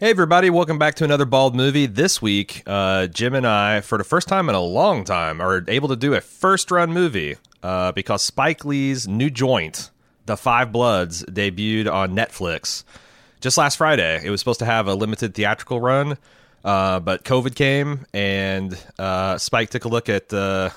Hey, everybody, welcome back to another Bald Move. This week, uh, Jim and I, for the first time in a long time, are able to do a first run movie uh, because Spike Lee's new joint, The Five Bloods, debuted on Netflix just last Friday. It was supposed to have a limited theatrical run, uh, but COVID came and uh, Spike took a look at uh,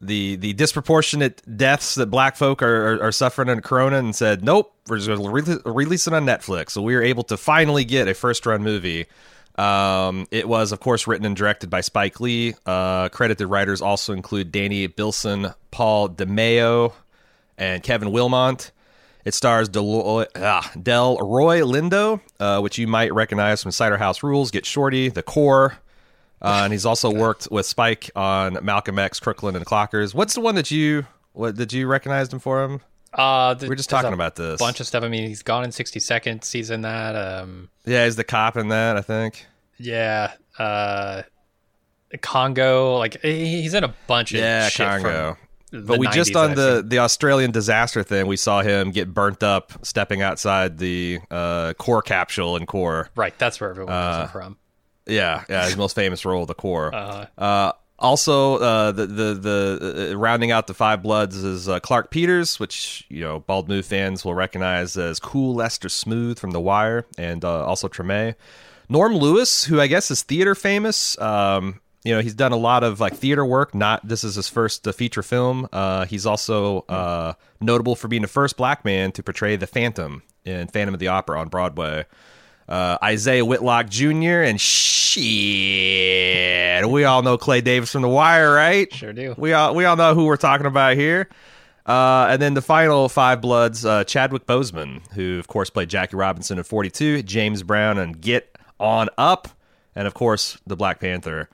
the the disproportionate deaths that black folk are, are, are suffering in Corona and said, nope, we're just going to re- release it on Netflix. So we were able to finally get a first run movie. Um, it was, of course, written and directed by Spike Lee. Uh, credited writers also include Danny Bilson, Paul DeMeo, and Kevin Willmott. It stars Del- ah, Delroy Lindo, uh, which you might recognize from Cider House Rules, Get Shorty, The Core, uh, and he's also worked with Spike on Malcolm X, Crooklyn, and Clockers. What's the one that you what did you recognize him for him? Uh, the, we are just talking about this A bunch of stuff. I mean, he's gone in sixty seconds. He's in that. Um, yeah, he's the cop in that. I think. Yeah. Uh, Congo. Like he's in a bunch of yeah Congo. But we just on the the Australian disaster thing, we saw him get burnt up stepping outside the uh, core capsule in core. Right, that's where everyone knows uh, him from. Yeah, yeah, his most famous role, the core. Uh-huh. Uh, also, uh, the the the uh, rounding out the five bloods is uh, Clarke Peters, which you know Bald Move fans will recognize as Cool Lester Smooth from The Wire, and uh, also Treme. Norm Lewis, who I guess is theater famous. Um, you know, he's done a lot of like theater work. Not this is his first uh, feature film. Uh, he's also uh, notable for being the first black man to portray the Phantom in Phantom of the Opera on Broadway uh, Isaiah Whitlock Jr. and shit, we all know Clay Davis from The Wire, right? Sure do. We all we all know who we're talking about here. Uh, and then the final five bloods, uh, Chadwick Boseman, who of course played Jackie Robinson in 42, James Brown and Get On Up, and of course the Black Panther.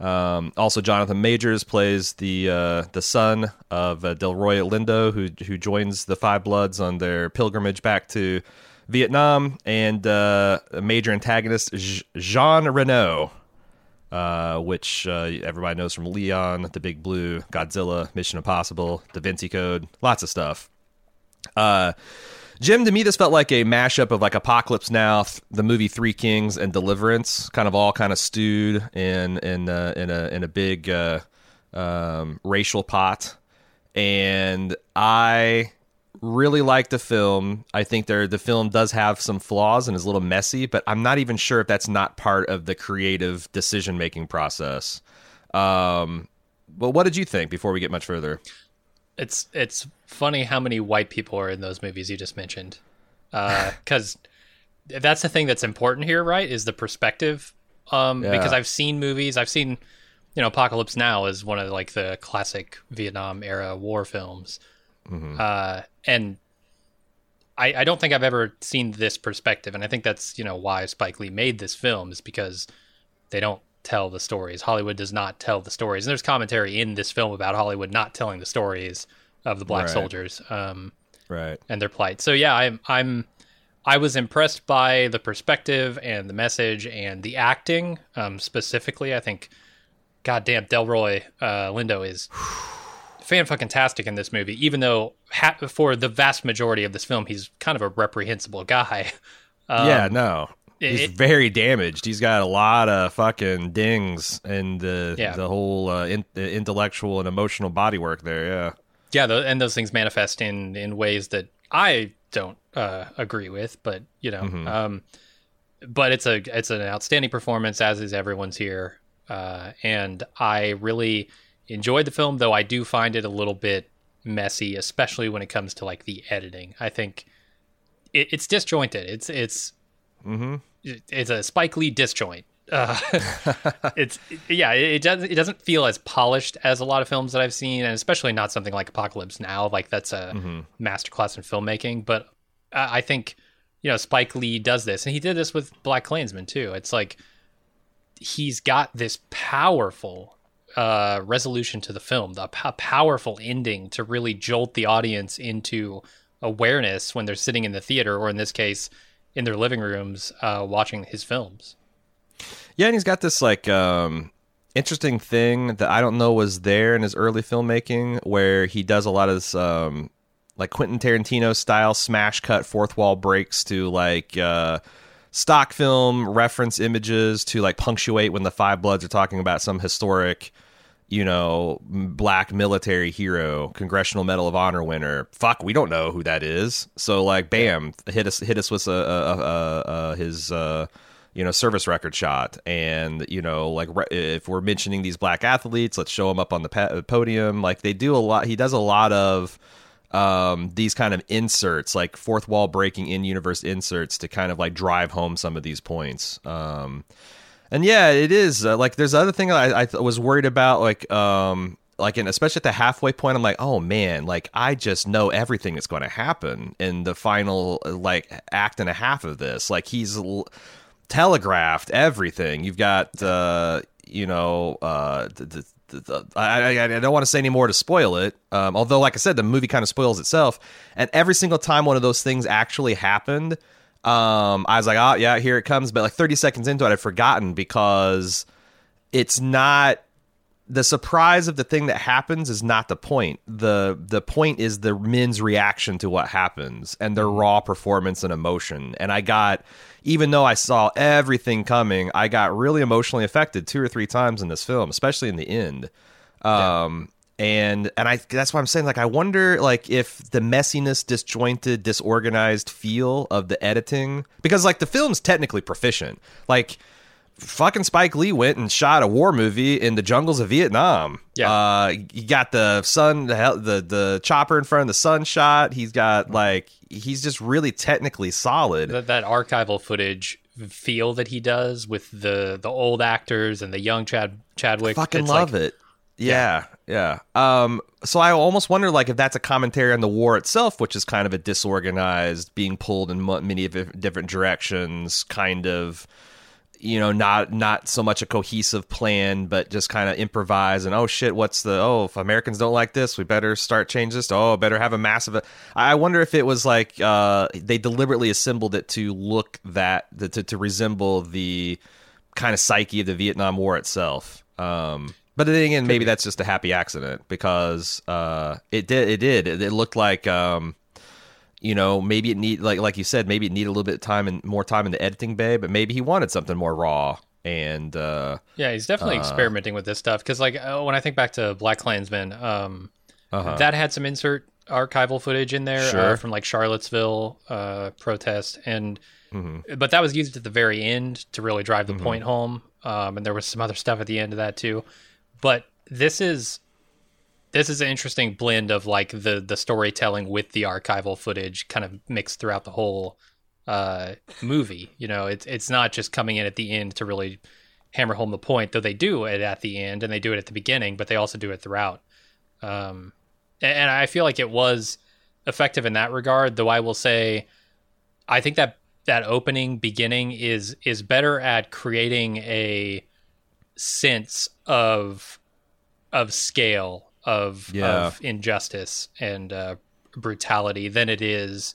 Um, also, Jonathan Majors plays the uh, the son of uh, Delroy Lindo, who who joins the Five Bloods on their pilgrimage back to Vietnam, and uh, a major antagonist, Jean Reno, uh, which uh, everybody knows from Leon, The Big Blue, Godzilla, Mission Impossible, Da Vinci Code, lots of stuff. Uh, Jim, to me, this felt like a mashup of like Apocalypse Now, the movie Three Kings, and Deliverance, kind of all kind of stewed in in uh, in a in a big uh, um, racial pot. And I really like the film. I think there the film does have some flaws and is a little messy, but I'm not even sure if that's not part of the creative decision making process. Um, well, what did you think before we get much further? It's it's funny how many white people are in those movies you just mentioned, because uh, that's the thing that's important here, right? Is the perspective. Um, yeah. because I've seen movies, I've seen, you know, Apocalypse Now is one of like the classic Vietnam era war films Mm-hmm. Uh, and I, I don't think I've ever seen this perspective, and I think that's you know why Spike Lee made this film is because they don't tell the stories. Hollywood does not tell the stories, and there's commentary in this film about Hollywood not telling the stories of the black right. soldiers, um, right, and their plight. So yeah, I'm I'm I was impressed by the perspective and the message and the acting, um, specifically. I think, goddamn, Delroy uh, Lindo is fan fucking tastic in this movie, even though ha- for the vast majority of this film, he's kind of a reprehensible guy. Um, yeah, no, he's it, very damaged. He's got a lot of fucking dings and the yeah. the whole uh, in, the intellectual and emotional bodywork there. Yeah, yeah, the, and those things manifest in in ways that I don't uh, agree with, but you know, mm-hmm. um, but it's a it's an outstanding performance, as is everyone's here, uh, and I really enjoyed the film, though I do find it a little bit messy, especially when it comes to like the editing. I think it, it's disjointed. It's it's mm-hmm. it's a Spike Lee disjoint. Uh, it's yeah, it, it doesn't it doesn't feel as polished as a lot of films that I've seen, and especially not something like Apocalypse Now. Like that's a mm-hmm. masterclass in filmmaking. But I think you know Spike Lee does this, and he did this with Black Klansman too. It's like he's got this powerful uh, resolution to the film, a powerful ending to really jolt the audience into awareness when they're sitting in the theater, or in this case, in their living rooms, uh, watching his films. Yeah, and he's got this like um, interesting thing that I don't know was there in his early filmmaking, where he does a lot of this, um, like Quentin Tarantino style smash cut fourth wall breaks to like. Uh, stock film reference images to like punctuate when the Five Bloods are talking about some historic, you know, black military hero, Congressional Medal of Honor winner. Fuck, we don't know who that is. So like, bam, hit us, hit us with a, a, a, a his. Uh, you know service record shot and you know like if we're mentioning these black athletes let's show them up on the podium like they do a lot he does a lot of um, these kind of inserts, like fourth wall breaking in universe inserts, to kind of like drive home some of these points. Um, and yeah, it is uh, like there's other thing I, I was worried about, like um, like and especially at the halfway point, I'm like, oh man, like I just know everything that's going to happen in the final like act and a half of this. Like he's l- telegraphed everything. You've got uh, you know uh, the, I, I, I, don't want to say any more to spoil it. Um, although, like I said, the movie kind of spoils itself. And every single time one of those things actually happened, um, I was like, oh, yeah, here it comes. But like 30 seconds into it, I'd forgotten because it's not the surprise of the thing that happens is not the point. The the point is the men's reaction to what happens and their raw performance and emotion. And I got even though I saw everything coming, I got really emotionally affected two or three times in this film, especially in the end. Um. And and I that's why I'm saying like I wonder like if the messiness, disjointed, disorganized feel of the editing because like the film's technically proficient. Like fucking Spike Lee went and shot a war movie in the jungles of Vietnam. Yeah, uh, you got the sun, the, the the chopper in front of the sun shot. He's got like he's just really technically solid. That, that archival footage feel that he does with the the old actors and the young Chad Chadwick. I fucking love like, it. Yeah, yeah. Um, so I almost wonder, like, if that's a commentary on the war itself, which is kind of a disorganized, being pulled in many different directions, kind of you know not not so much a cohesive plan but just kind of improvise and oh shit what's the oh if americans don't like this we better start change this. Oh better have a massive i wonder if it was like uh, they deliberately assembled it to look that to, to resemble the kind of psyche of the vietnam war itself. Um, but then again maybe that's just a happy accident because uh, it did it did it, it looked like um, you know, maybe it need like like you said, maybe it needed a little bit of time and more time in the editing bay, but maybe he wanted something more raw. And uh, yeah, he's definitely uh, experimenting with this stuff because, like, uh, when I think back to Black Klansman, um, uh-huh. that had some insert archival footage in there uh, sure. from like Charlottesville uh, protest, and mm-hmm. but that was used at the very end to really drive the mm-hmm. point home. Um, and there was some other stuff at the end of that too. But this is this is an interesting blend of like the the storytelling with the archival footage kind of mixed throughout the whole uh, movie. You know, it's it's not just coming in at the end to really hammer home the point, though they do it at the end and they do it at the beginning, but they also do it throughout. Um, and I feel like it was effective in that regard. Though I will say, I think that that opening beginning is is better at creating a sense of of scale of, yeah. of injustice and uh, brutality than it is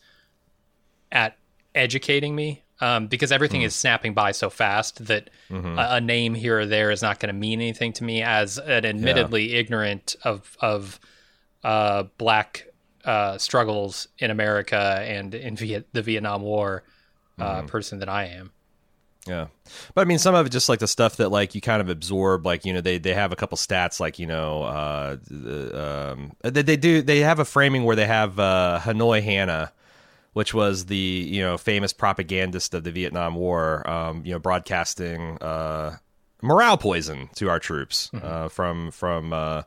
at educating me um, because everything mm. is snapping by so fast that mm-hmm. a, a, name here or there is not going to mean anything to me as an admittedly yeah. ignorant of of uh, black uh, struggles in America and in Viet- the Vietnam War uh, mm. person that I am. Yeah. But I mean, some of it just like the stuff that like you kind of absorb, like, you know, they, they have a couple stats, like, you know, uh, um, they, they do, they have a framing where they have, uh, Hanoi Hannah, which was the, you know, famous propagandist of the Vietnam War, um, you know, broadcasting, uh, morale poison to our troops, mm-hmm. uh, from, from, uh,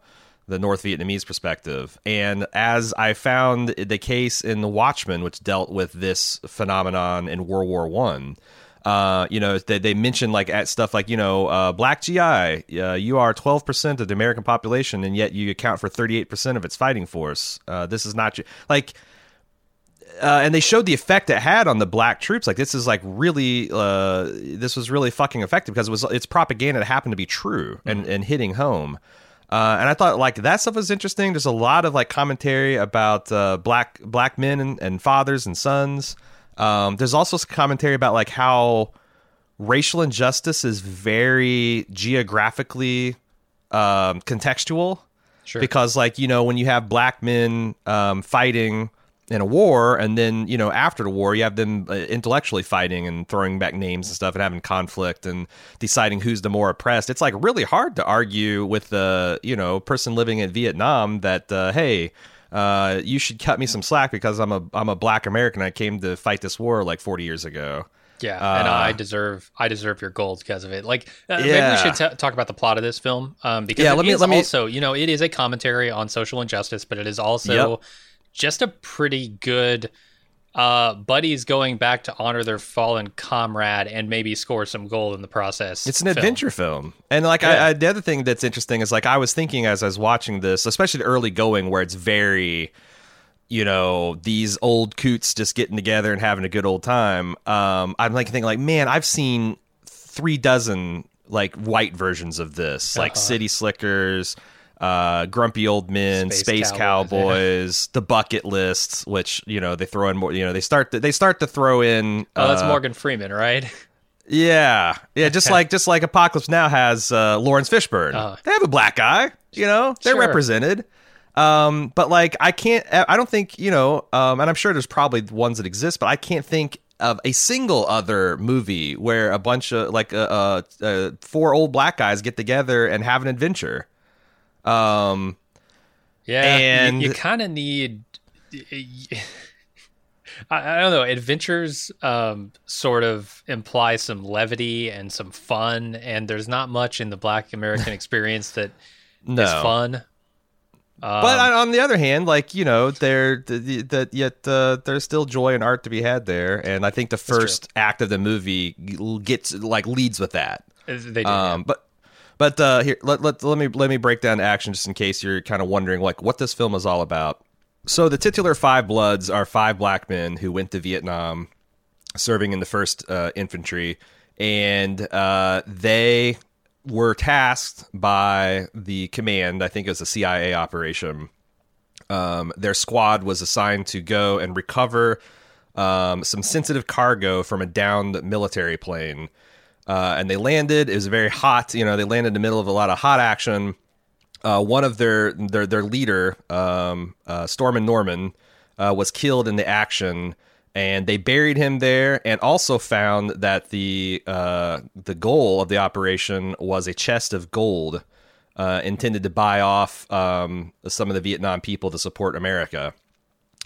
the North Vietnamese perspective. And as I found the case in The Watchmen, which dealt with this phenomenon in World War One, uh, you know, they, they mention like at stuff like, you know, uh, black GI, uh, you are 12% of the American population, and yet you account for 38% of its fighting force. Uh, this is not like, uh, and they showed the effect it had on the black troops. Like this is like really, uh, this was really fucking effective because it was it's propaganda that happened to be true and, mm-hmm. and hitting home. Uh, and I thought like that stuff was interesting. There's a lot of like commentary about uh, black black men and, and fathers and sons. Um, there's also some commentary about like how racial injustice is very geographically um, contextual. Sure. Because like you know when you have black men um, fighting in a war, and then you know after the war, you have them uh, intellectually fighting and throwing back names and stuff, and having conflict and deciding who's the more oppressed. It's like really hard to argue with the you know person living in Vietnam that uh, hey. Uh, you should cut me some slack because I'm a I'm a black American. I came to fight this war like 40 years ago. Yeah, uh, and I deserve I deserve your gold because of it. Like, uh, yeah. maybe we should t- talk about the plot of this film um, because yeah, let me, let me... also you know it is a commentary on social injustice, but it is also yep. just a pretty good uh, buddies going back to honor their fallen comrade and maybe score some gold in the process. It's an film. adventure film, and like yeah. I, I, the other thing that's interesting is like I was thinking as I was watching this, especially the early going where it's very you know these old coots just getting together and having a good old time um i'm like thinking like man i've seen three dozen like white versions of this like uh-huh. city slickers uh, grumpy old men, space, space cowboys, cowboys yeah. the bucket lists, which you know they throw in more. You know they start to, they start to throw in. Oh, that's uh, Morgan Freeman, right? Yeah, yeah. Just like just like Apocalypse Now has uh, Laurence Fishburne. Uh, they have a black guy. You know they're sure. represented. Um, but like I can't, I don't think you know, um, and I'm sure there's probably ones that exist, but I can't think of a single other movie where a bunch of like uh, uh, uh four old black guys get together and have an adventure. Um, yeah, and you, you kind of need. I, I, don't know. Adventures um, sort of imply some levity and some fun, and there's not much in the Black American experience that no. is fun. Um, but on the other hand, like you know, there that yet uh, there's still joy and art to be had there, and I think the first act of the movie gets like leads with that. They do, um, yeah. but but uh, here let, let let me let me break down action just in case you're kind of wondering like what this film is all about. So the titular Five Bloods are five black men who went to Vietnam, serving in the first uh, infantry, and uh, they were tasked by the command, I think it was a CIA operation. Um, their squad was assigned to go and recover um, some sensitive cargo from a downed military plane. Uh, and they landed. It was very hot. You know, they landed in the middle of a lot of hot action. Uh, one of their their their leader, um, uh, Stormin Norman, uh, was killed in the action and they buried him there and also found that the uh, the goal of the operation was a chest of gold uh, intended to buy off um, some of the Vietnam people to support America.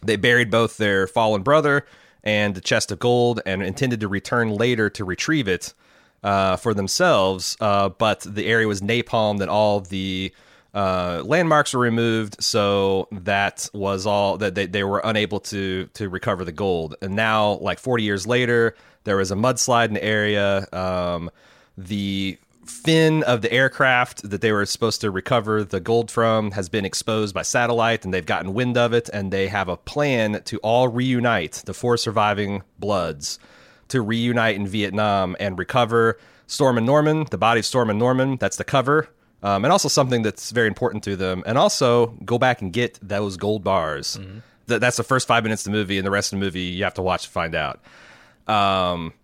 They buried both their fallen brother and the chest of gold and intended to return later to retrieve it uh, for themselves, uh, but the area was napalmed and all the uh, landmarks were removed, so that was all that they, they were unable to to recover the gold. And now, like 40 years later, there was a mudslide in the area. Um, the fin of the aircraft that they were supposed to recover the gold from has been exposed by satellite, and they've gotten wind of it, and they have a plan to all reunite the four surviving Bloods to reunite in Vietnam and recover Stormin Norman, the body of Stormin Norman. That's the cover um, and also something that's very important to them. And also go back and get those gold bars. Mm-hmm. Th- that's the first five minutes of the movie, and the rest of the movie you have to watch to find out. Um,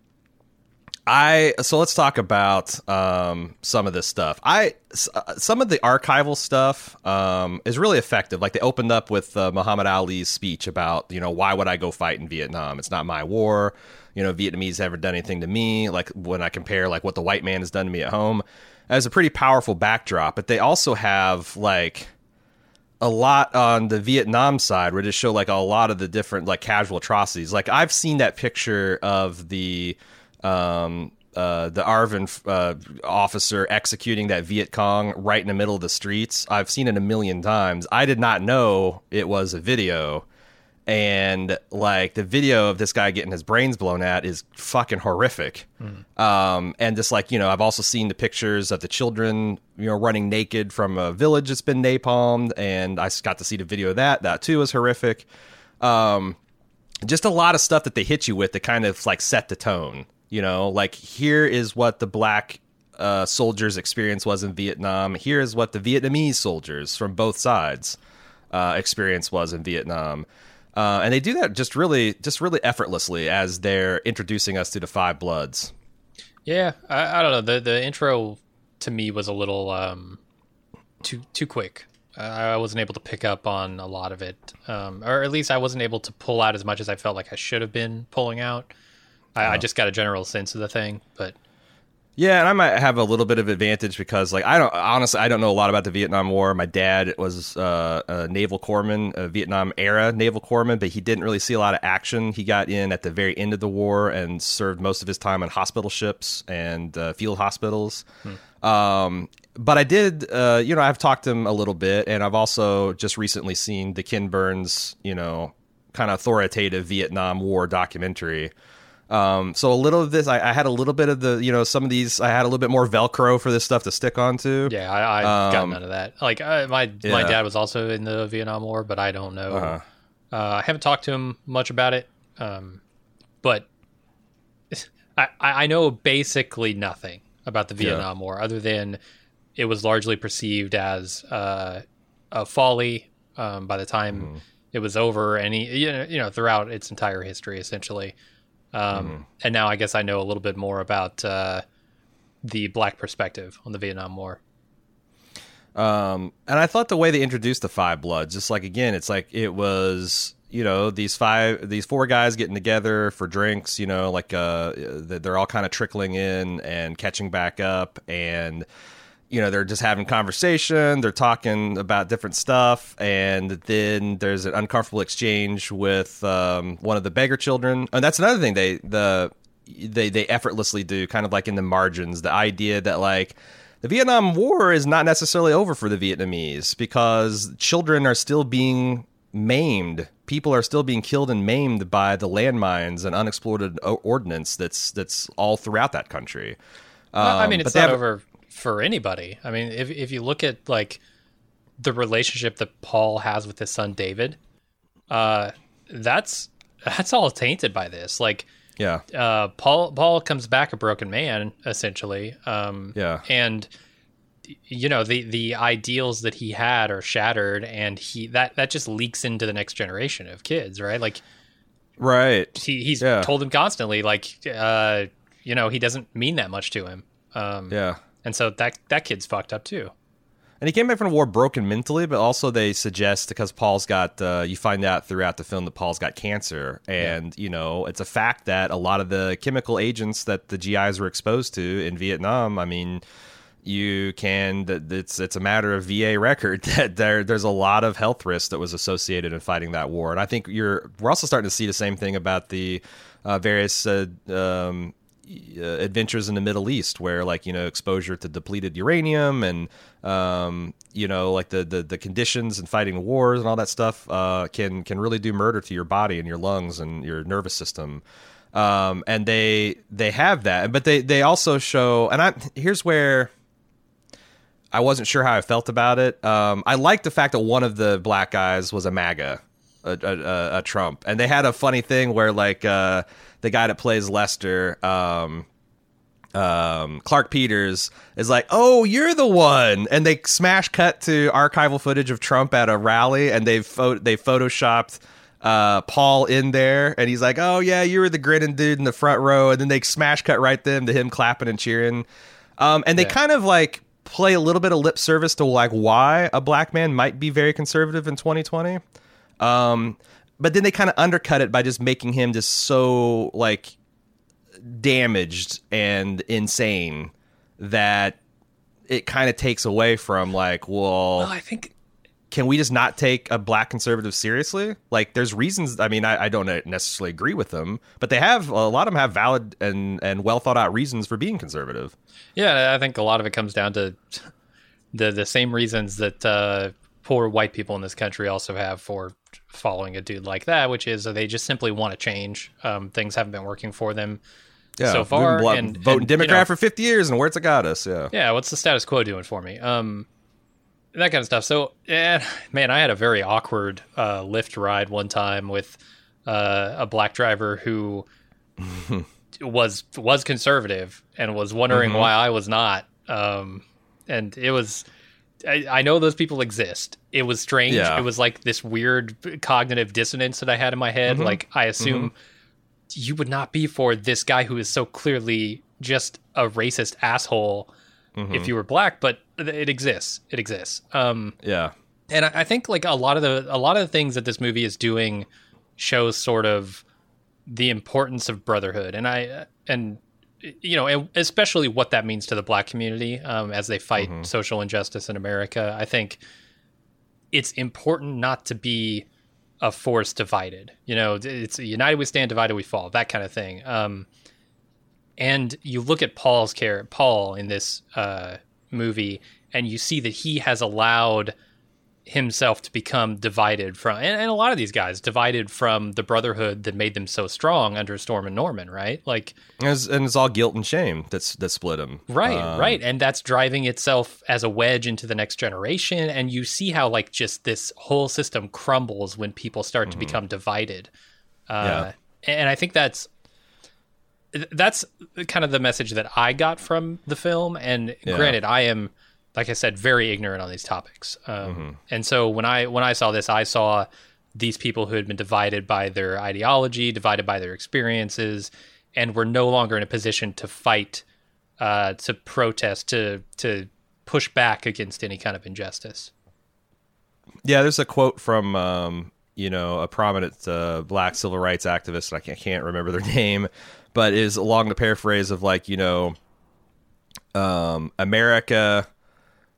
I so let's talk about um, some of this stuff. I uh, some of the archival stuff um, is really effective. Like they opened up with uh, Muhammad Ali's speech about you know why would I go fight in Vietnam? It's not my war. You know Vietnamese ever done anything to me. Like when I compare like what the white man has done to me at home as a pretty powerful backdrop. But they also have like a lot on the Vietnam side where they show like a lot of the different like casual atrocities. Like I've seen that picture of the um uh, the ARVN uh, officer executing that Viet Cong right in the middle of the streets. I've seen it a million times. I did not know it was a video and like the video of this guy getting his brains blown out is fucking horrific. Mm. Um, and just like you know, I've also seen the pictures of the children, you know, running naked from a village that's been napalmed, and I got to see the video of that. That too is horrific. Um, just a lot of stuff that they hit you with to kind of like set the tone. You know, like here is what the black uh, soldiers' experience was in Vietnam. Here is what the Vietnamese soldiers from both sides uh, experience was in Vietnam uh, and they do that just really, just really effortlessly as they're introducing us to the Five Bloods. Yeah, I, I don't know. The the intro to me was a little um, too too quick. I wasn't able to pick up on a lot of it, um, or at least I wasn't able to pull out as much as I felt like I should have been pulling out. I, I just got a general sense of the thing, but Yeah, and I might have a little bit of advantage because, like, I don't honestly, I don't know a lot about the Vietnam War. My dad was uh, a naval corpsman, a Vietnam era naval corpsman, but he didn't really see a lot of action. He got in at the very end of the war and served most of his time on hospital ships and uh, field hospitals. Um, but I did, uh, you know, I've talked to him a little bit, and I've also just recently seen the Ken Burns, you know, kind of authoritative Vietnam War documentary. Um, so a little of this, I, I had a little bit of the, you know, some of these, I had a little bit more Velcro for this stuff to stick onto. yeah, I, I got Um, none of that. Like I, my my dad was also in the Vietnam War, but I don't know. Uh-huh. Uh, I haven't talked to him much about it, um, but I, I know basically nothing about the Yeah. Vietnam War other than it was largely perceived as uh, a folly um, by the time Mm-hmm. it was over, and he, you know, you know throughout its entire history essentially. Um, Mm-hmm. And now I guess I know a little bit more about uh, the black perspective on the Vietnam War. Um, and I thought the way they introduced the Five Bloods, just like again, it's like it was, you know, these five, these four guys getting together for drinks, you know, like uh, they're all kind of trickling in and catching back up, and you know, they're just having conversation, they're talking about different stuff, and then there's an uncomfortable exchange with um, one of the beggar children, and that's another thing they the they they effortlessly do, kind of like in the margins, the idea that like the Vietnam War is not necessarily over for the Vietnamese because children are still being maimed. People are still being killed and maimed by the landmines and unexploded ordnance that's that's all throughout that country. Well, I Um, mean, it's not have- over for anybody. I mean, if if you look at like the relationship that Paul has with his son David, uh, that's that's all tainted by this. Like, Yeah, uh, Paul Paul comes back a broken man essentially. Um, yeah, and you know the the ideals that he had are shattered, and he that that just leaks into the next generation of kids, right? Like right. he he's Yeah. told him constantly, like uh, you know, he doesn't mean that much to him. Um, Yeah. And so that that kid's fucked up too. And he came back from the war broken mentally, but also they suggest because Paul's got, uh, you find out throughout the film that Paul's got cancer. And, you know, it's a fact that a lot of the chemical agents that the GIs were exposed to in Vietnam, I mean, you can, that it's, it's a matter of VA record that there, there's a lot of health risk that was associated in fighting that war. And I think you're, we're also starting to see the same thing about the uh, various, uh, um, uh, adventures in the Middle East, where like you know exposure to depleted uranium and um, you know like the, the the conditions and fighting wars and all that stuff uh, can can really do murder to your body and your lungs and your nervous system. Um, and they they have that, but they they also show. And I here's where I wasn't sure how I felt about it. Um, I liked the fact that one of the black guys was a MAGA, a, a, a, a Trump, and they had a funny thing where like uh, the guy that plays Lester, um, um, Clarke Peters, is like, "Oh, you're the one," and they smash cut to archival footage of Trump at a rally, and they've pho- they photoshopped. Uh, Paul in there, and he's like, "Oh yeah, you were the grinning dude in the front row," and then they smash cut right then to him clapping and cheering. Um, and they Yeah. kind of like play a little bit of lip service to like why a black man might be very conservative in 2020. Um, but then they kind of undercut it by just making him just so like damaged and insane that it kind of takes away from like, well, Well, I think can we just not take a black conservative seriously? Like, there's reasons. I mean, I, I don't necessarily agree with them, but they have a lot of them have valid and and well thought out reasons for being conservative. yeah, I think a lot of it comes down to the the same reasons that uh, poor white people in this country also have for following a dude like that, which is they just simply want to change. Um, things haven't been working for them Yeah, so far, blo- and- voting and, you Democrat know- for 50 years, and where's it got us? Yeah, yeah, what's the status quo doing for me? Um, that kind of stuff. So, yeah, man, I had a very awkward uh, Lyft ride one time with uh, a black driver who was was conservative and was wondering Mm-hmm. why I was not. Um, and it was. I, I know those people exist. It was strange. Yeah. It was like this weird cognitive dissonance that I had in my Mm-hmm. head. Like I assume you would not be for this guy who is so clearly just a racist asshole Mm-hmm. if you were black, but it exists. It exists. Um, yeah, and I, I think like a lot of the a lot of the things that this movie is doing shows sort of the importance of brotherhood, and I and you know especially what that means to the black community um, as they fight mm-hmm. social injustice in America. I think it's important not to be a force divided. You know, it's united we stand, divided we fall, that kind of thing. Um, and you look at Paul's character, Paul in this uh, movie, and you see that he has allowed himself to become divided from, and, and, a lot of these guys divided from the brotherhood that made them so strong under Stormin Norman, right? Like, and it's, and it's all guilt and shame that's that split them, right? Um, right, and that's driving itself as a wedge into the next generation. And you see how like just this whole system crumbles when people start mm-hmm. to become divided. Uh, yeah. and I think that's that's kind of the message that I got from the film. And yeah. granted, I am like I said, very ignorant on these topics. Um, mm-hmm. And so when I when I saw this, I saw these people who had been divided by their ideology, divided by their experiences, and were no longer in a position to fight, uh, to protest, to to push back against any kind of injustice. Yeah, there's a quote from um, you know a prominent uh, black civil rights activist. I can't, I can't remember their name, but is along the paraphrase of like you know um, America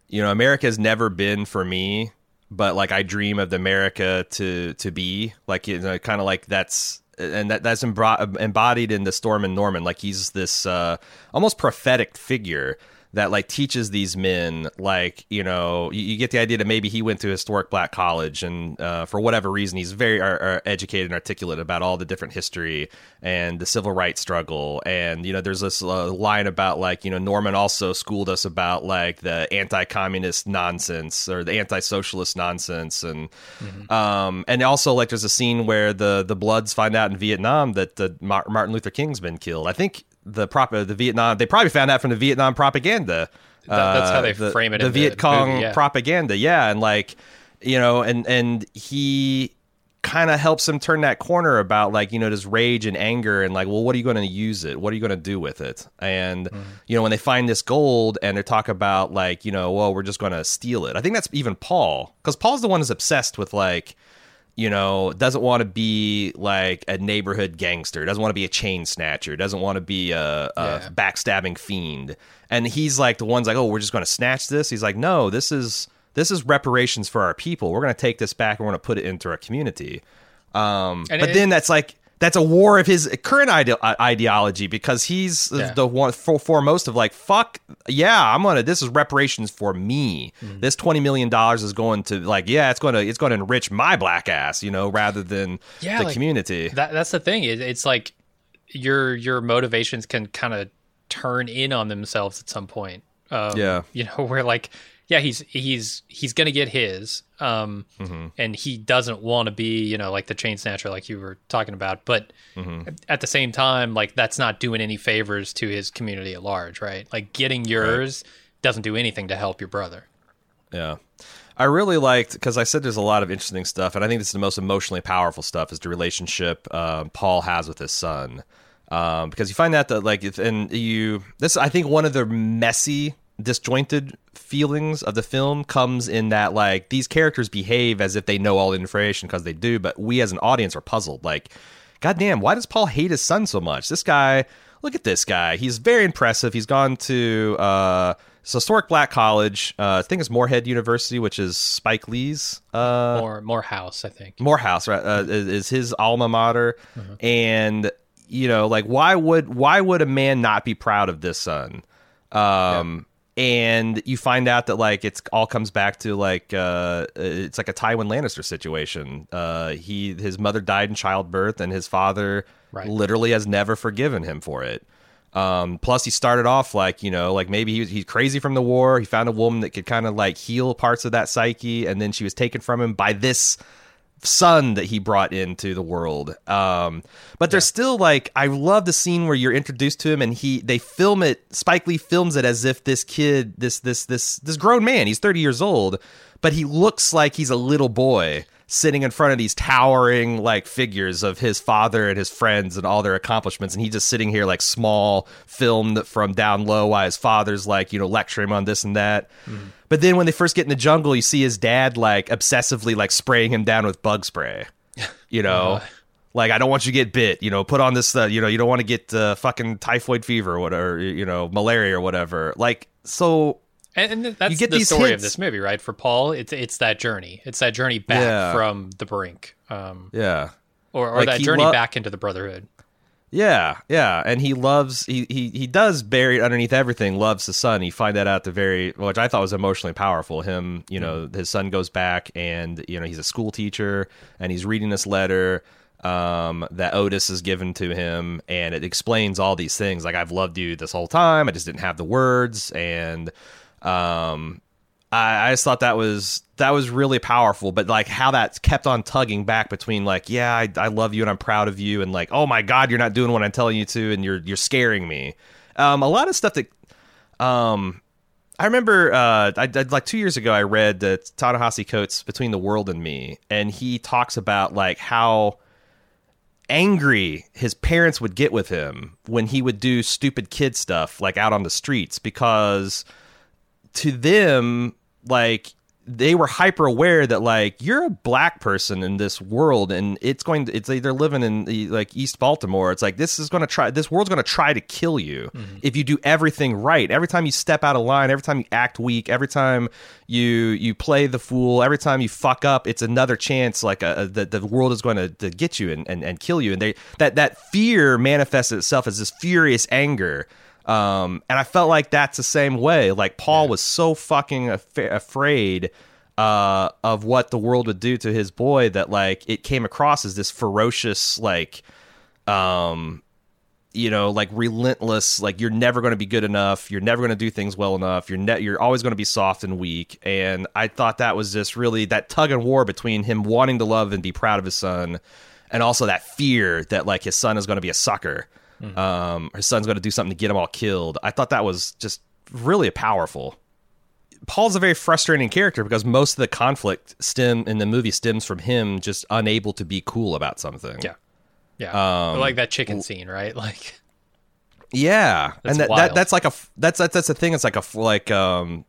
you know, America's never been for me, but like I dream of the America to to be like you know, kind of like that's and that that's embodied in the Stormin Norman. Like he's this uh, almost prophetic figure that like teaches these men like you know you, you, get the idea that maybe he went to historic black college and uh, for whatever reason he's very uh, uh, educated and articulate about all the different history and the civil rights struggle. And you know there's this uh, line about like you know norman also schooled us about like the anti-communist nonsense or the anti-socialist nonsense. And mm-hmm. um and also like there's a scene where the the bloods find out in vietnam that the martin luther king's been killed. I think the prop the Vietnam. They probably found that from the Vietnam propaganda. That, that's how they uh, the, frame it. The Viet the Cong movie, yeah. propaganda, yeah, and like you know, and and he kind of helps him turn that corner about like you know this rage and anger and like well what are you going to use it what are you going to do with it and mm-hmm. you know when they find this gold and they talk about like you know well we're just going to steal it i think that's even paul because paul's the one who's obsessed with like you know, doesn't want to be like a neighborhood gangster, doesn't want to be a chain snatcher, doesn't want to be a, a yeah. backstabbing fiend. And he's like the one's like, oh, we're just going to snatch this. He's like, no, this is this is reparations for our people. We're going to take this back and we're going to put it into our community. Um, but it, then that's like that's a war of his current ide- uh, ideology because he's yeah. the one for, foremost of like fuck yeah i'm gonna this is reparations for me. Mm-hmm. this 20 million dollars is going to like yeah it's gonna it's gonna enrich my black ass you know rather than yeah, the like, community. that, that's the thing. It, it's like your your motivations can kind of turn in on themselves at some point. Um, yeah. you know where like yeah, he's he's he's gonna get his, um, mm-hmm. and he doesn't want to be, you know, like the chain snatcher, like you were talking about. But mm-hmm. at the same time, like that's not doing any favors to his community at large, right? Like getting yours right. doesn't do anything to help your brother. Yeah. I really liked because I said there's a lot of interesting stuff, and I think this is the most emotionally powerful stuff is the relationship um, Paul has with his son. Um, because you find out that like, and you this I think one of the messy disjointed feelings of the film comes in that like these characters behave as if they know all the information because they do, but we as an audience are puzzled. Like, goddamn, why does Paul hate his son so much? This guy, look at this guy. He's very impressive. He's gone to uh, historic black college. Uh, I think it's Morehead University, which is Spike Lee's. Uh, More Morehouse, I think. Morehouse, right? Uh, is, is, his alma mater, mm-hmm. and you know, like why would why would a man not be proud of this son? Um, and you find out that like it's all comes back to like uh, it's like a Tywin Lannister situation. Uh, he his mother died in childbirth, and his father right. literally has never forgiven him for it. Um, plus, he started off like you know, like maybe he he's crazy from the war. He found a woman that could kind of like heal parts of that psyche, and then she was taken from him by this son that he brought into the world. Um, but there's yeah. still like I love the scene where you're introduced to him and he they film it. Spike Lee films it as if this kid, this this this this grown man, he's 30 years old, but he looks like he's a little boy sitting in front of these towering like figures of his father and his friends and all their accomplishments and he's just sitting here like small filmed from down low while his father's like you know lecturing him on this and that mm. But then when they first get in the jungle you see his dad like obsessively like spraying him down with bug spray you know uh. like i don't want you to get bit you know put on this uh, you know you don't want to get uh, fucking typhoid fever or whatever you know malaria or whatever like so and, and that's the story hints. of this movie, right? For Paul, it's it's that journey. It's that journey back yeah. from the brink. Um, yeah. Or, or like that journey lo- back into the Brotherhood. Yeah, yeah, and he loves he he he does bury underneath everything loves the son. You find that out the very which I thought was emotionally powerful. Him, you know, mm-hmm. his son goes back and you know he's a school teacher and he's reading this letter um, that Otis has given to him, and it explains all these things. Like I've loved you this whole time, I just didn't have the words, and um, I, I just thought that was that was really powerful, but like how that kept on tugging back between like, yeah, I, I love you and I'm proud of you, and like, oh my god, you're not doing what I'm telling you to, and you're you're scaring me. Um, a lot of stuff that, um, I remember, uh, I, I, like two years ago, I read the Ta-Nehisi Coates Between the World and Me, and he talks about like how angry his parents would get with him when he would do stupid kid stuff like out on the streets because to them, like they were hyper aware that like you're a black person in this world and it's going to it's like they're living in the, like east baltimore it's like this is going to try this world's going to try to kill you mm-hmm. if you do everything right. Every time you step out of line every time you act weak every time you you play the fool every time you fuck up it's another chance like a, a, the, the world is going to, to get you and, and, and kill you. And they that that fear manifests itself as this furious anger um, and I felt like that's the same way. Like Paul yeah. was so fucking af- afraid uh, of what the world would do to his boy that like it came across as this ferocious like um you know like relentless like you're never going to be good enough you're never going to do things well enough you're ne- you're always going to be soft and weak and i thought that was just really that tug and war between him wanting to love and be proud of his son and also that fear that like his son is going to be a sucker Mm-hmm. Um, his son's going to do something to get them all killed. I thought that was just really powerful. Paul's a very frustrating character because most of the conflict stem in the movie stems from him just unable to be cool about something. Yeah, yeah, um, like that chicken scene, right? Like, yeah, and that, that, that's like a that's that's that's a thing. It's like a like um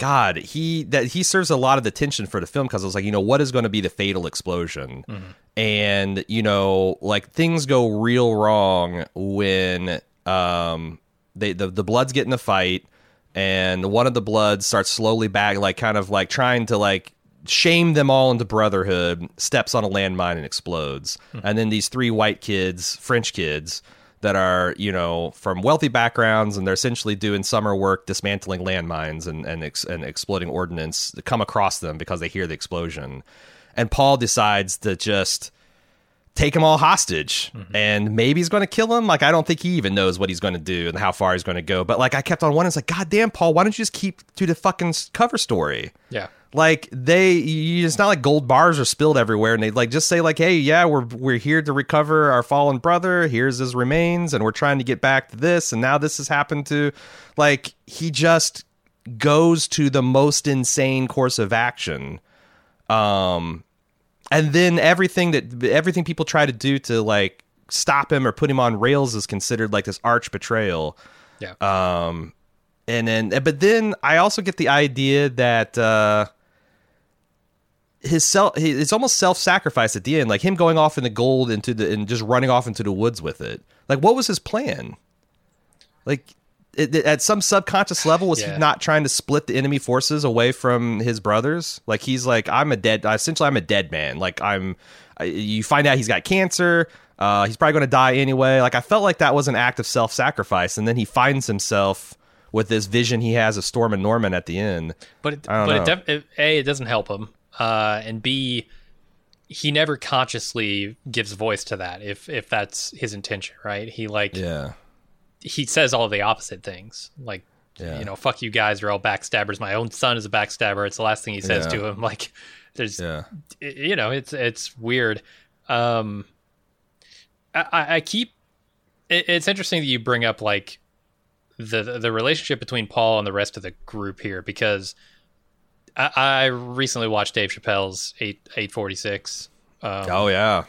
God, he that he serves a lot of the tension for the film because I was like, you know, what is going to be the fatal explosion? Mm-hmm. And you know, like things go real wrong when um they the the bloods get in the fight, and one of the bloods starts slowly back, like kind of like trying to like shame them all into brotherhood, steps on a landmine and explodes, mm-hmm. and then these three white kids, French kids that are you know from wealthy backgrounds and they're essentially doing summer work dismantling landmines and and, ex- and exploding ordnance come across them because they hear the explosion. And paul decides to just take them all hostage mm-hmm. and maybe he's going to kill them like i don't think he even knows what he's going to do and how far he's going to go. But like i kept on wondering it's like god damn paul why don't you just keep to the fucking cover story? Yeah. Like they you, it's not like gold bars are spilled everywhere and they like just say like hey yeah we're we're here to recover our fallen brother. Here's his remains and we're trying to get back to this and now this has happened to like he just goes to the most insane course of action um and then everything that everything people try to do to like stop him or put him on rails is considered like this arch betrayal. Yeah. Um and then but then i also get the idea that uh his self it's almost self-sacrifice at the end like him going off in the gold into the and just running off into the woods with it. Like what was his plan? Like it, at some subconscious level was yeah. he not trying to split the enemy forces away from his brothers? Like he's like i'm a dead essentially i'm a dead man. Like i'm you find out he's got cancer uh, he's probably going to die anyway. Like i felt like that was an act of self-sacrifice and then he finds himself with this vision he has of Stormin Norman at the end. But it, but it, def- it, a it doesn't help him uh, and B, he never consciously gives voice to that if if that's his intention, right? He like yeah, he says all the opposite things, like yeah. you know, fuck you guys, you're all backstabbers. My own son is a backstabber. It's the last thing he says yeah. to him. Like there's, yeah. you know, it's it's weird. Um, I, I keep. It, it's interesting that you bring up like the the relationship between Paul and the rest of the group here because I, I recently watched Dave Chappelle's eight eight forty six. Um, oh yeah,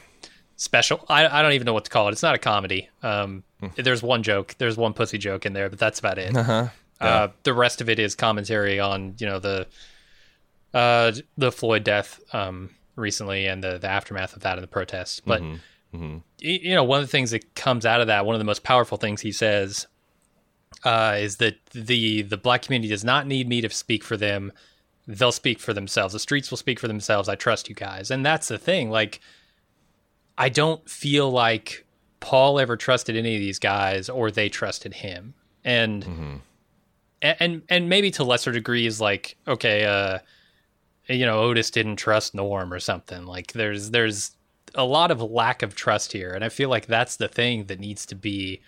special. I I don't even know what to call it. It's not a comedy. Um, Hmm. there's one joke. There's one pussy joke in there, but that's about it. uh-huh. Uh, the rest of it is commentary on you know the uh, the Floyd death um, recently and the the aftermath of that and the protests. But Mm-hmm. y- you know, one of the things that comes out of that, one of the most powerful things he says, uh, is that the the black community does not need me to speak for them. They'll speak for themselves. The streets will speak for themselves. I trust you guys, and that's the thing. Like, I don't feel like Paul ever trusted any of these guys, or they trusted him, and Mm-hmm. and and maybe to lesser degrees, like okay, uh, you know, Otis didn't trust Norm or something. Like, there's there's a lot of lack of trust here, and I feel like that's the thing that needs to be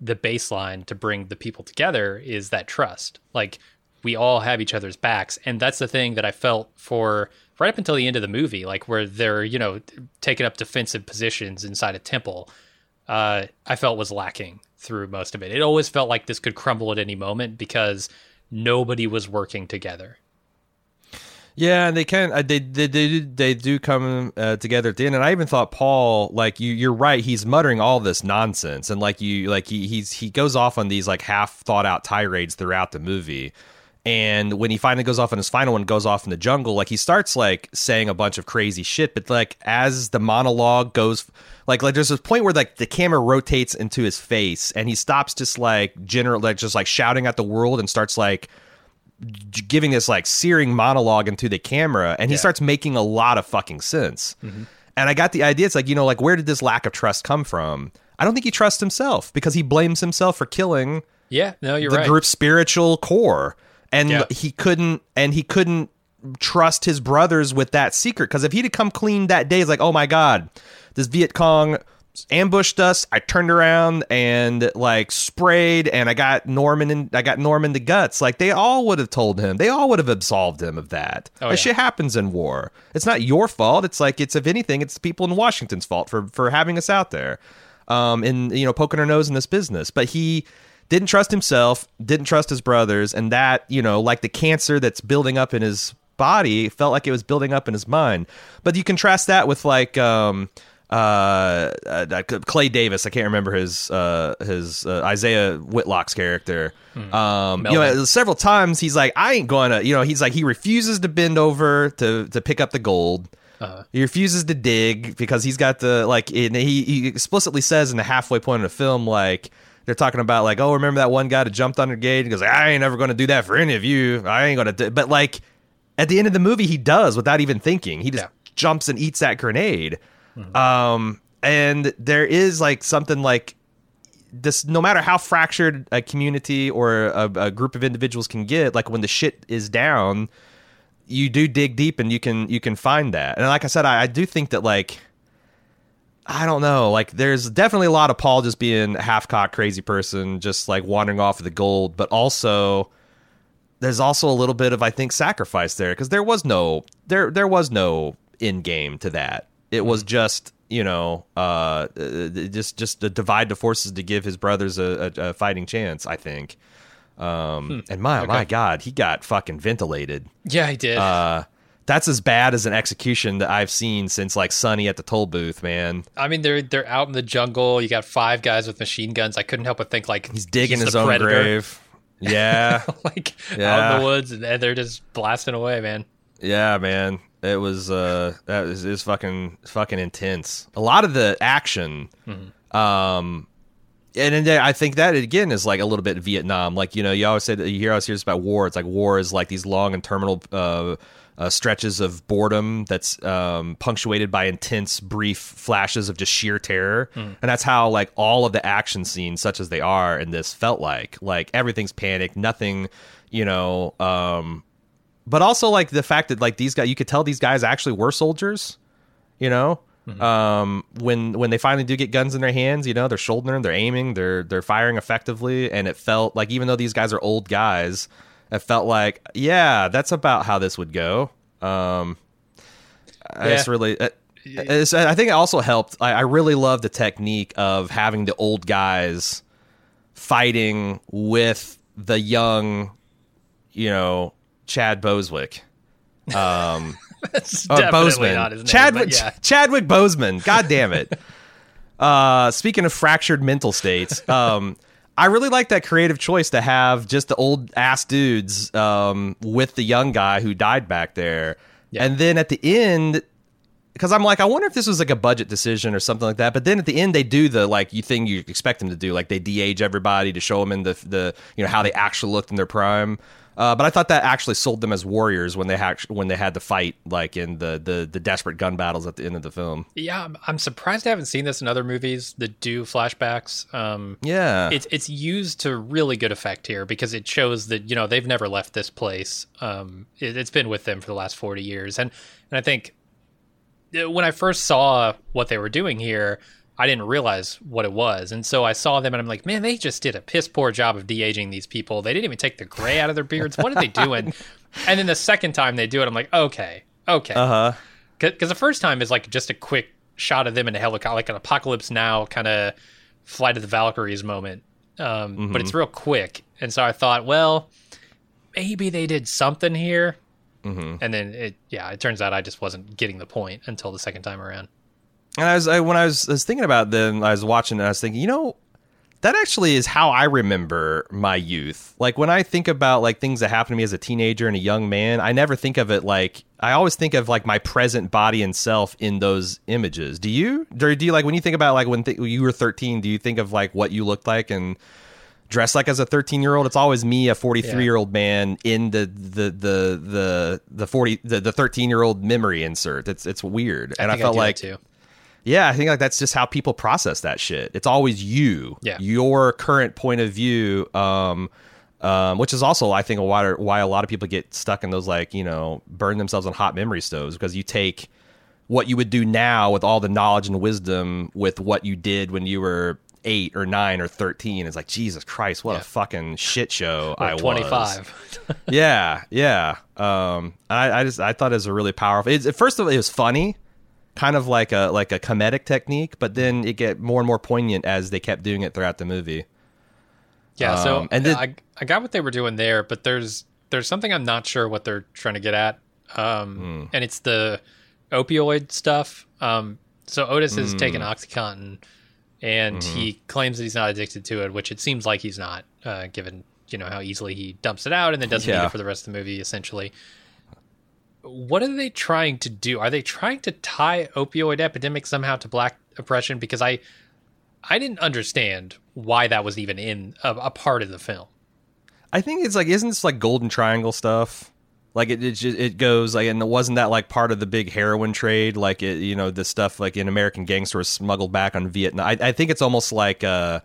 the baseline to bring the people together is that trust. Like we all have each other's backs, and that's the thing that I felt for right up until the end of the movie, like where they're you know taking up defensive positions inside a temple. Uh, I felt was lacking through most of it. It always felt like this could crumble at any moment because nobody was working together. Yeah, and they can. Uh, they, they they do they do come uh, together at the end, and I even thought Paul, like you, you're right. He's muttering all this nonsense, and like you, like he he's he goes off on these like half thought out tirades throughout the movie. And when he finally goes off on his final one, goes off in the jungle, like he starts like saying a bunch of crazy shit. But like as the monologue goes, like like there's this point where like the camera rotates into his face, and he stops just like general like just like shouting at the world and starts like giving this like searing monologue into the camera and he starts making a lot of fucking sense mm-hmm. and i got the idea it's like you know like where did this lack of trust come from i don't think he trusts himself because he blames himself for killing Yeah, no, you're the right. group's spiritual core and Yeah. he couldn't and he couldn't trust his brothers with that secret. Because if he'd have come clean that day it's like oh my god this viet cong ambushed us. I turned around and like sprayed and i got norman and i got norman the guts. Like they all would have told him they all would have absolved him of that. Oh, that yeah. shit happens in war. It's not your fault. It's like it's if anything it's the people in washington's fault for for having us out there um and you know poking our nose in this business. But he didn't trust himself, didn't trust his brothers, and that, you know, like the cancer that's building up in his body felt like it was building up in his mind. But you contrast that with like um uh, uh Clay Davis, I can't remember his uh his uh, Isiah Whitlock's character. Um you know, several times he's like I ain't going to, you know, he's like he refuses to bend over to to pick up the gold. Uh-huh. He refuses to dig because he's got the like. And he, he explicitly says in the halfway point of the film, like they're talking about, like, oh, remember that one guy that jumped on the gate? He goes, I ain't never going to do that for any of you. I ain't going to. do But like at the end of the movie, he does without even thinking. He just Yeah. jumps and eats that grenade. Um, and there is like something like this. No matter how fractured a community or a, a group of individuals can get, like when the shit is down you do dig deep and you can you can find that. And like I said, I, I do think that like I don't know, like there's definitely a lot of Paul just being a half cocked crazy person, just like wandering off of the gold, but also there's also a little bit of I think sacrifice there because there was no there there was no end game to that. It was just you know uh uh, just just to divide the forces to give his brothers a, a, a fighting chance. I think. Um, and my my God, he got fucking ventilated Yeah, he did. uh that's as bad as an execution that I've seen since like Sonny at the toll booth, man. I mean, they're they're out in the jungle. You got five guys with machine guns. I couldn't help but think like He's digging the his own predator. grave. Yeah. like yeah. out in the woods, and they're just blasting away, man. yeah, man. It was uh that it was fucking fucking intense. A lot of the action um and then I think that again is like a little bit Vietnam. Like you know, you always say that you hear always hear this about war. It's like war is like these long and terminal uh, uh, stretches of boredom that's um, punctuated by intense, brief flashes of just sheer terror. And that's how like all of the action scenes, such as they are in this, felt like. Like everything's panicked, nothing, you know. Um, but also like the fact that like these guys, you could tell these guys actually were soldiers. You know, um, when when they finally do get guns in their hands, you know, they're shouldering, they're aiming, they're they're firing effectively, and it felt like even though these guys are old guys, it felt like yeah, that's about how this would go. Um, I just really. It, it's, I think it also helped. I, I really love the technique of having the old guys fighting with the young, you know, Chad Boswick. Um, That's uh, Boseman. name. Chadwick yeah. Ch- Chadwick Boseman. God damn it. uh, speaking of fractured mental states, um, I really like that creative choice to have just the old ass dudes um, with the young guy who died back there, Yeah. and then at the end. Because I'm like, I wonder if this was like a budget decision or something like that. But then at the end, they do the like you thing you expect them to do, like they de-age everybody to show them in the the you know how they actually looked in their prime. Uh, but I thought that actually sold them as warriors when they had when they had to fight like in the, the the desperate gun battles at the end of the film. Yeah, I'm, surprised I haven't seen this in other movies that do flashbacks. Um, Yeah, it's it's used to really good effect here because it shows that you know they've never left this place. Um, it, it's been with them for the last forty years, and and I think when I first saw what they were doing here, I didn't realize what it was, and so I saw them and I'm like, man, they just did a piss poor job of de aging these people. They didn't even take the gray out of their beards. What are they doing? and then the second time they do it, I'm like, okay, okay, uh huh. because the first time is like just a quick shot of them in a helicopter, like an Apocalypse Now kind of Flight of the Valkyries moment. Um, But it's real quick, and so I thought, well, maybe they did something here. Mm-hmm. And then it, yeah, it turns out I just wasn't getting the point until the second time around. And I was I, when I was, I was thinking about them, I was watching and I was thinking, you know, that actually is how I remember my youth. Like when I think about like things that happened to me as a teenager and a young man, I never think of it like I always think of like my present body and self in those images. Do you? Or do you like when you think about like when th- you were 13, do you think of like what you looked like and dressed like as a 13 year old? It's always me, a 43 year old man in the the the the the 40 the, the 13 year old memory insert. It's it's weird. And I, think felt that like too. yeah, I think like that's just how people process that shit. It's always you, Yeah. your current point of view, um, um, which is also I think a why why a lot of people get stuck in those like you know burn themselves on hot memory stoves because you take what you would do now with all the knowledge and wisdom with what you did when you were eight or nine or thirteen. It's like Jesus Christ, what Yeah. a fucking shit show I Or was. 25. yeah, yeah. Um, I, I just I thought it was a really powerful. It's, first of all, it was funny, kind of like a like a comedic technique, but then it get more and more poignant as they kept doing it throughout the movie. Yeah, so Um, and then- I I got what they were doing there, but there's there's something I'm not sure what they're trying to get at, um, Hmm. and it's the opioid stuff. Um, so Otis has Hmm. taken OxyContin, and Mm-hmm. he claims that he's not addicted to it, which it seems like he's not, uh, given you know how easily he dumps it out and then doesn't need it for the rest of the movie, essentially. What are they trying to do? Are they trying to tie opioid epidemic somehow to black oppression? Because I I didn't understand why that was even in a, a part of the film. I think it's like isn't this like Golden Triangle stuff? Like it it, just, it goes like and it wasn't that like part of the big heroin trade? Like it you know the stuff like in American gangsters smuggled back on Vietnam. I, I think it's almost like a,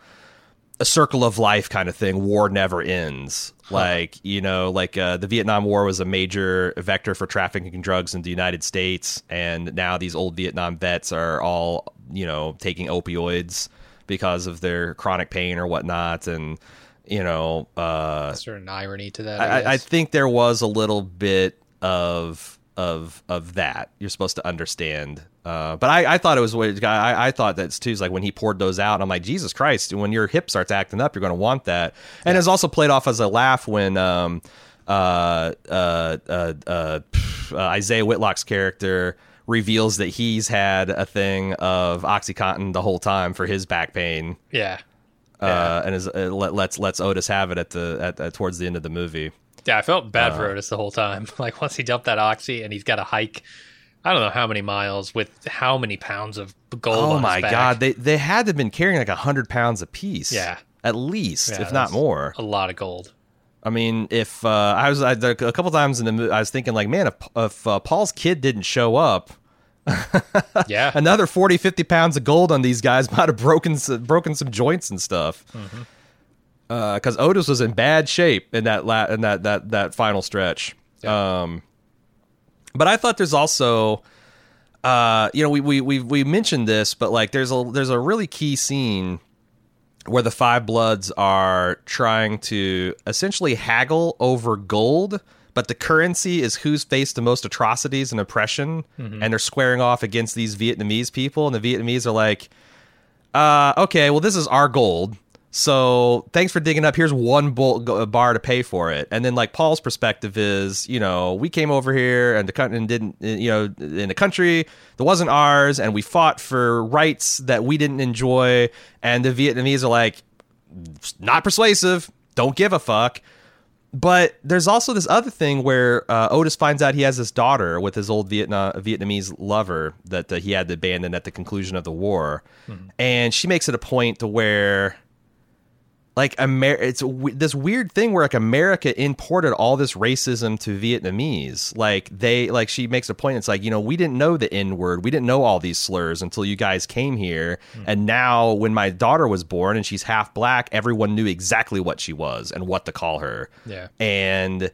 a circle of life kind of thing. War never ends. Like you know like uh, the Vietnam War was a major vector for trafficking drugs in the United States, and now these old Vietnam vets are all you know taking opioids because of their chronic pain or whatnot, and you know. Uh, certain irony to that. I, I, I think there was a little bit of of of that you're supposed to understand. Uh, but I, I thought it was what I, I thought that's too is like when he poured those out. I'm like Jesus Christ! When your hip starts acting up, you're going to want that. And it's also played off as a laugh when um, uh, uh, uh, uh, pff, uh, Isiah Whitlock's character reveals that he's had a thing of OxyContin the whole time for his back pain, yeah, uh, and is, uh, let, lets lets Otis have it at the at, at towards the end of the movie. yeah. I felt bad Uh. for Otis the whole time. Like once he dumped that oxy and he's got to hike, I don't know how many miles with how many pounds of gold. Oh on my his back. god, they they had to have been carrying like hundred pounds a piece. Yeah. at least, Yeah, if not more. a lot of gold. I mean, if uh, I was I, a couple times in the, mo- I was thinking like, man, if if uh, Paul's kid didn't show up, Yeah, another 40, 50 pounds of gold on these guys might have broken s- broken some joints and stuff. Mm-hmm. Because Otis was in bad shape in that la- in that that that final stretch. Um, but I thought there's also, uh, you know, we we we we mentioned this, but like there's a there's a really key scene where the Five Bloods are trying to essentially haggle over gold, but the currency is who's faced the most atrocities and oppression, and they're squaring off against these Vietnamese people, and the Vietnamese are like, uh, okay, well, this is our gold. So thanks for digging up. Here's one bull, bar to pay for it. And then like Paul's perspective is, you know, we came over here and the country didn't, you know, in a country that wasn't ours, and we fought for rights that we didn't enjoy. And the Vietnamese are like, not persuasive. Don't give a fuck. But there's also this other thing where uh, Otis finds out he has this daughter with his old Vietnam Vietnamese lover that uh, he had to abandon at the conclusion of the war, hmm. and she makes it a point to where like Amer- it's w- this weird thing where like America imported all this racism to Vietnamese. Like they like she makes a point. It's like you know we didn't know the N word, we didn't know all these slurs until you guys came here, mm. and now when my daughter was born and she's half black, everyone knew exactly what she was and what to call her. Yeah, and.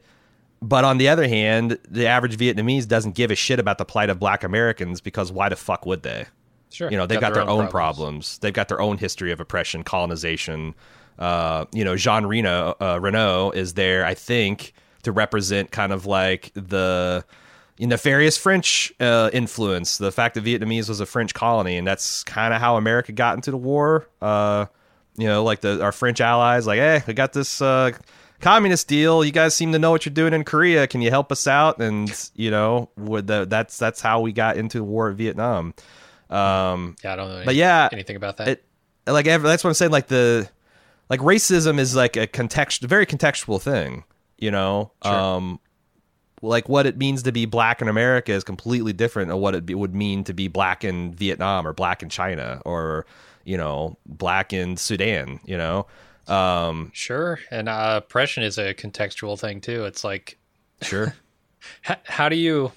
But on the other hand, the average Vietnamese doesn't give a shit about the plight of black Americans because why the fuck would they? Sure. You know, they've got, got their, their, own, own problems. problems. They've got their own history of oppression, colonization, uh, you know, Jean Reno uh, Reno is there, I think, to represent kind of like the nefarious French uh, influence, the fact that Vietnamese was a French colony, and that's kind of how America got into the war. Uh, you know, like the our French allies, like, hey, we got this uh, communist deal. You guys seem to know what you're doing in Korea. Can you help us out? And you know, with the, that's that's how we got into the war in Vietnam. Um, yeah, I don't know. Any, but yeah, anything about that? It, like that's what I'm saying. Like the like racism is like a context, very contextual thing. You know, sure. um, like what it means to be black in America is completely different than what it be, would mean to be black in Vietnam or black in China or you know black in Sudan. You know, um, sure. And uh, oppression is a contextual thing too. It's like sure. how, how, do you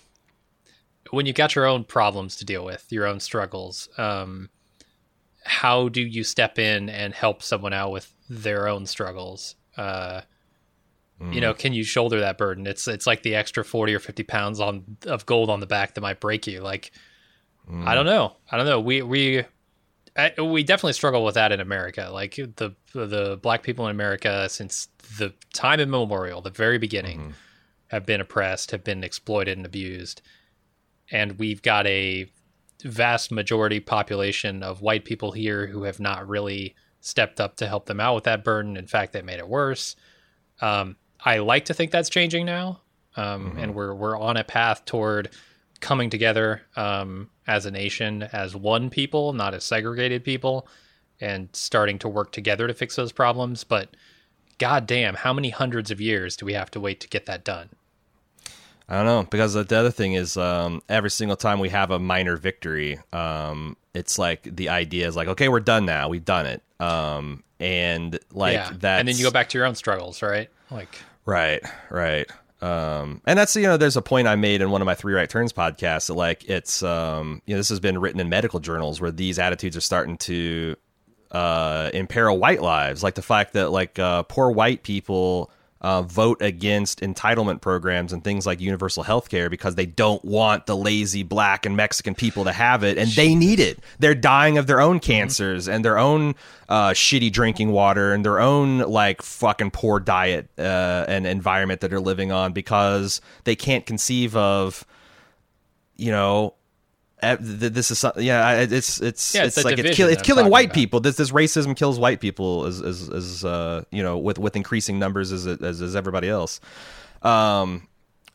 when you got your own problems to deal with, your own struggles? Um, how do you step in and help someone out with their own struggles. Uh, mm. You know, can you shoulder that burden? It's it's like the extra forty or fifty pounds on of gold on the back that might break you. Like, mm. I don't know. I don't know. We we I, we definitely struggle with that in America. Like the the black people in America since the time immemorial, the very beginning, mm-hmm. have been oppressed, have been exploited and abused, and we've got a vast majority population of white people here who have not really stepped up to help them out with that burden. In fact, they made it worse. Um, I like to think that's changing now, um, mm-hmm. and we're we're on a path toward coming together um, as a nation, as one people, not as segregated people, and starting to work together to fix those problems. But goddamn, how many hundreds of years do we have to wait to get that done? I don't know because the other thing is um, every single time we have a minor victory, um, it's like the idea is like, okay, we're done now, we've done it, um, and like yeah. that, and then you go back to your own struggles, right? Like, right, right. Um, and that's you know, there's a point I made in one of my three right turns podcasts that like it's um, you know, this has been written in medical journals where these attitudes are starting to uh, imperil white lives, like the fact that like uh, poor white people uh, vote against entitlement programs and things like universal health care because they don't want the lazy black and Mexican people to have it and they need it. They're dying of their own cancers and their own uh, shitty drinking water and their own like fucking poor diet uh, and environment that they're living on because they can't conceive of, you know, this is yeah it's it's yeah, it's, it's like it's, kill, it's killing white about. people. This this racism kills white people as as, as uh you know with with increasing numbers as as, as everybody else. Um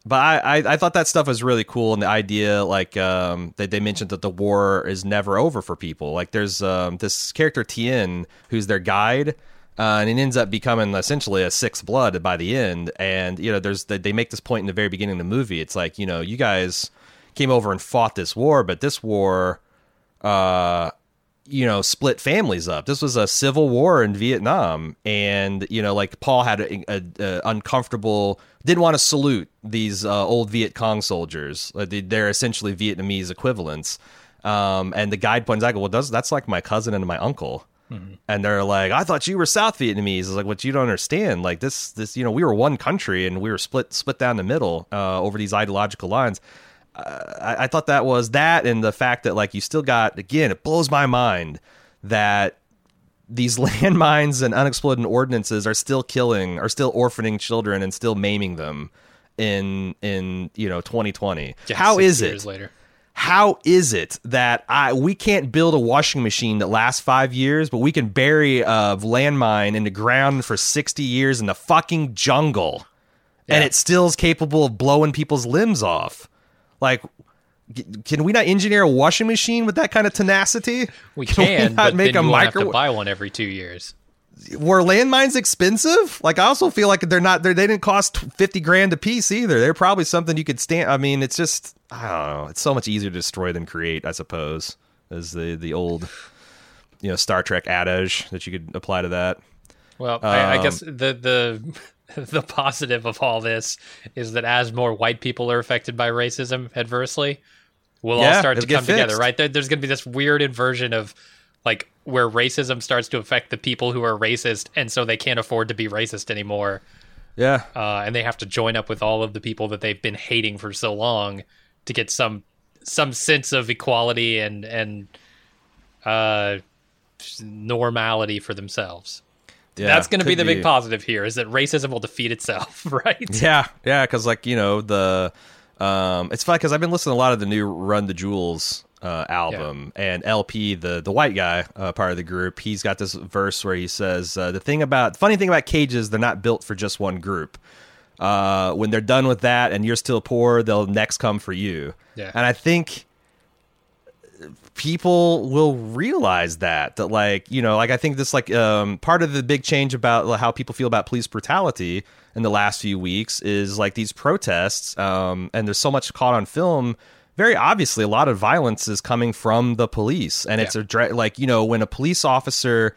but I, I, I thought that stuff was really cool and the idea like um they, they mentioned that the war is never over for people. Like there's um this character Tien who's their guide uh, and it ends up becoming essentially a sixth blood by the end. And you know there's they make this point in the very beginning of the movie. It's like you know you guys came over and fought this war, but this war, uh, you know, split families up. This was a civil war in Vietnam, and you know, like Paul had a, a, a uncomfortable, didn't want to salute these uh, old Viet Cong soldiers. They're essentially Vietnamese equivalents. Um, and the guide points out, well, does that's like my cousin and my uncle. Mm-hmm. And they're like, I thought you were South Vietnamese. It's like, what you don't understand. Like this, this, you know, we were one country and we were split, split down the middle uh, over these ideological lines. I, I thought that was that, and the fact that like you still got again, it blows my mind that these landmines and unexploded ordinances are still killing, are still orphaning children and still maiming them in in you know 2020. Yeah, How is it? later. how is it that I we can't build a washing machine that lasts five years, but we can bury a landmine in the ground for sixty years in the fucking jungle, and it still is capable of blowing people's limbs off? Like, can we not engineer a washing machine with that kind of tenacity? We Can we can, not but make then a you won't have to buy one every two years. Were landmines expensive? Like, I also feel like they're not. They're, they didn't cost fifty grand a piece either. They're probably something you could stand. I mean, it's just I don't know. It's so much easier to destroy than create. I suppose is the the old you know Star Trek adage that you could apply to that. Well, I, I Um, guess the the the positive of all this is that as more white people are affected by racism adversely, we'll Yeah, all start to come together, right? There, there's going to be this weird inversion of like where racism starts to affect the people who are racist, and so they can't afford to be racist anymore, Yeah, uh, and they have to join up with all of the people that they've been hating for so long to get some some sense of equality and and uh, normality for themselves. Yeah. That's going to be the big positive here is that racism will defeat itself, right? Yeah, yeah, because like you know the, um, it's funny because I've been listening to a lot of the new Run the Jewels uh, album, and El-P, the the white guy, uh, part of the group, he's got this verse where he says uh, the thing about funny thing about cages, they're not built for just one group. Uh, when they're done with that, and you're still poor, they'll next come for you. Yeah. and I think people will realize that that like you know like i think this like um part of the big change about how people feel about police brutality in the last few weeks is like these protests um and there's so much caught on film. Very obviously a lot of violence is coming from the police and it's a dra- like you know when a police officer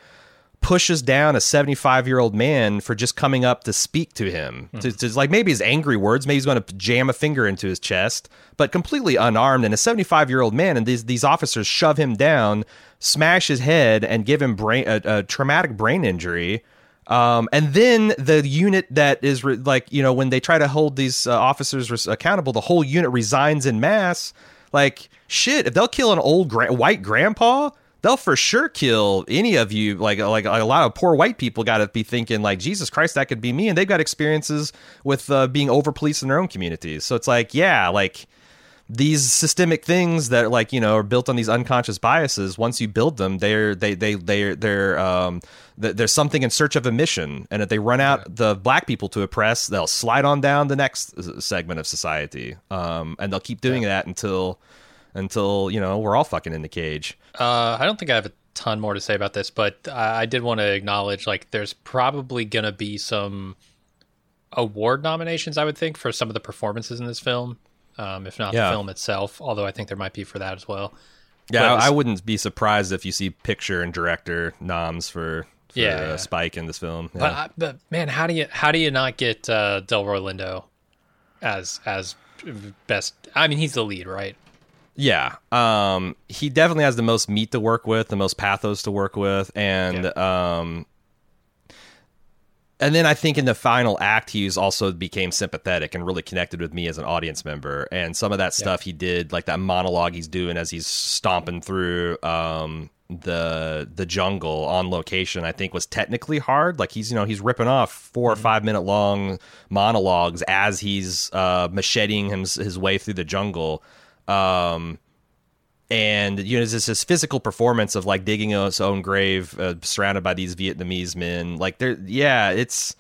pushes down a 75 year old man for just coming up to speak to him. To, to, like maybe his angry words, maybe he's going to jam a finger into his chest, but completely unarmed and a 75 year old man. And these these officers shove him down, smash his head, and give him brain a, a traumatic brain injury. Um, and then the unit that is re- like you know when they try to hold these uh, officers res- accountable, the whole unit resigns in mass. Like shit, if they'll kill an old gra- white grandpa, they'll for sure kill any of you. Like like a lot of poor white people got to be thinking like Jesus Christ, that could be me, and they've got experiences with uh, being over policed in their own communities. So it's like yeah, like these systemic things that like you know are built on these unconscious biases once you build them they're they they they're they're um there's something in search of a mission. And if they run out the black people to oppress they'll slide on down the next segment of society. Um and they'll keep doing that until until you know we're all fucking in the cage Uh, I don't think I have a ton more to say about this, but I, I did want to acknowledge like there's probably going to be some award nominations, I would think, for some of the performances in this film, um, if not Yeah. the film itself. Although I think there might be for that as well. yeah I, I wouldn't be surprised if you see picture and director noms for, for Yeah, uh, yeah. spike in this film yeah. But, I, but man, how do you how do you not get uh, Delroy Lindo as as best? I mean, he's the lead, right? Yeah. Um he definitely has the most meat to work with, the most pathos to work with and um and then I think in the final act he's also became sympathetic and really connected with me as an audience member. And some of that stuff he did like that monologue he's doing as he's stomping through um the the jungle on location I think was technically hard. Like he's you know he's ripping off 4 or 5 minute long monologues as he's uh macheting him, his way through the jungle um and you know it's this physical performance of like digging his own grave uh, surrounded by these vietnamese men. Like they're yeah it's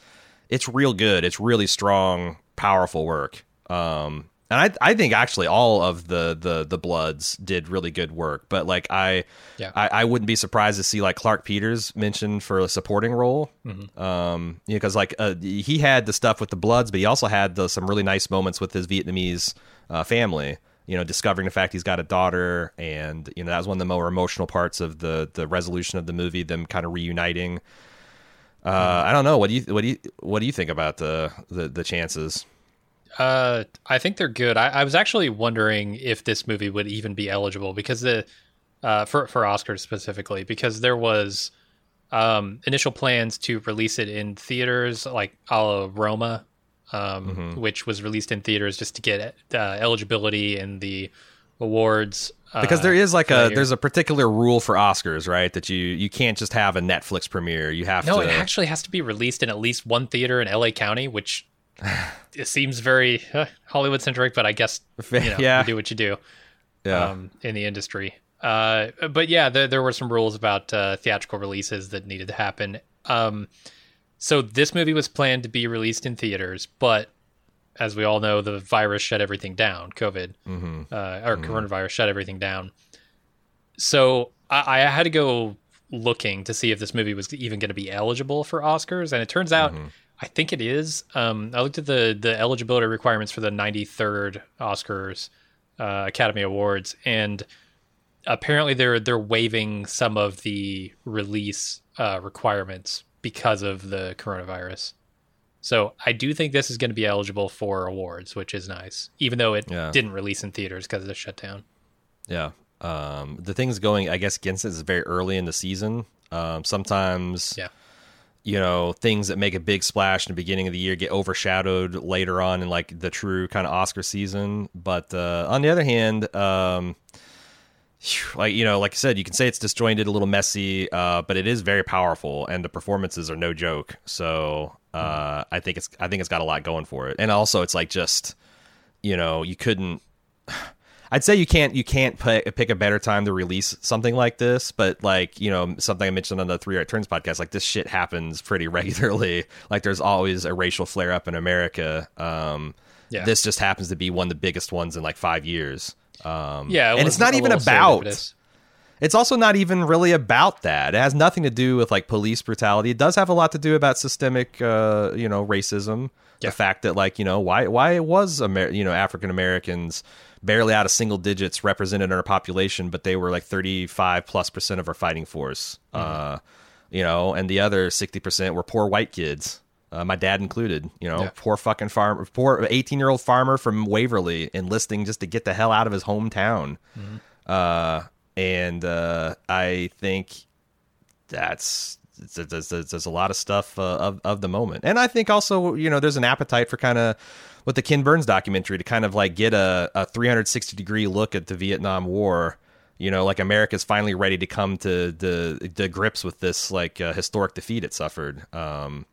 it's real good. It's really strong powerful work. Um and I, I think actually all of the, the the bloods did really good work. But like i Yeah. I, I wouldn't be surprised to see like Clarke Peters mentioned for a supporting role. Um you know because like uh, he had the stuff with the bloods but he also had the, some really nice moments with his vietnamese uh, family you know discovering the fact he's got a daughter and you know that was one of the more emotional parts of the the resolution of the movie them kind of reuniting. Uh i don't know. What do you what do you what do you think about the the, the chances? Uh, I think they're good. I, I was actually wondering if this movie would even be eligible because the uh, for for Oscars specifically because there was um, initial plans to release it in theaters like a la Roma, um, which was released in theaters just to get uh, eligibility and the awards. Uh, because there is like a there's a particular rule for oscars right that you you can't just have a netflix premiere you have no, to it actually has to be released in at least one theater in LA County, which it seems very uh, Hollywood centric, but I guess you know, Yeah. you do what you do. Yeah. um, in the industry. Uh, but yeah, there, there were some rules about uh, theatrical releases that needed to happen. Um, so this movie was planned to be released in theaters, but as we all know, the virus shut everything down. COVID Mm-hmm. uh, or coronavirus shut everything down. So I, I had to go looking to see if this movie was even going to be eligible for Oscars, and it turns out I think it is. Um, I looked at the the eligibility requirements for the 93rd Oscars uh, Academy Awards, and apparently they're they're waiving some of the release uh, requirements because of the coronavirus. So I do think this is going to be eligible for awards, which is nice, even though it Yeah. didn't release in theaters because of the shutdown. Yeah. Um, the things going, I guess, against it is very early in the season. Um, sometimes, Yeah. you know, things that make a big splash in the beginning of the year get overshadowed later on in like the true kind of Oscar season. But uh, on the other hand, um, like you know, like I said, you can say it's disjointed, a little messy, uh, but it is very powerful, and the performances are no joke. So uh, I think it's I think it's got a lot going for it, and also it's like just you know you couldn't. I'd say you can't you can't pick, pick a better time to release something like this, but like you know something I mentioned on the Three Right Turns podcast, like this shit happens pretty regularly. Like there's always a racial flare up in America. Um, Yeah. This just happens to be one of the biggest ones in like five years. Um, Yeah, it and it's not even about. serendipitous. It's also not even really about that. It has nothing to do with like police brutality. It does have a lot to do about systemic, uh, you know, racism. Yeah. The fact that like you know why why it was Amer- you know African Americans barely out of single digits represented in our population, but they were like thirty five plus percent of our fighting force. Uh, you know, and the other sixty percent were poor white kids. Uh, my dad included, you know, Yeah. poor fucking farmer, poor eighteen-year-old farmer from Waverly enlisting just to get the hell out of his hometown. Uh, and uh, I think that's there's a lot of stuff uh, of of the moment, and I think also you know there's an appetite for kind of with the Ken Burns documentary to kind of like get a, a 360 degree look at the Vietnam War. You know, like America's finally ready to come to the the grips with this like uh, historic defeat it suffered. Um,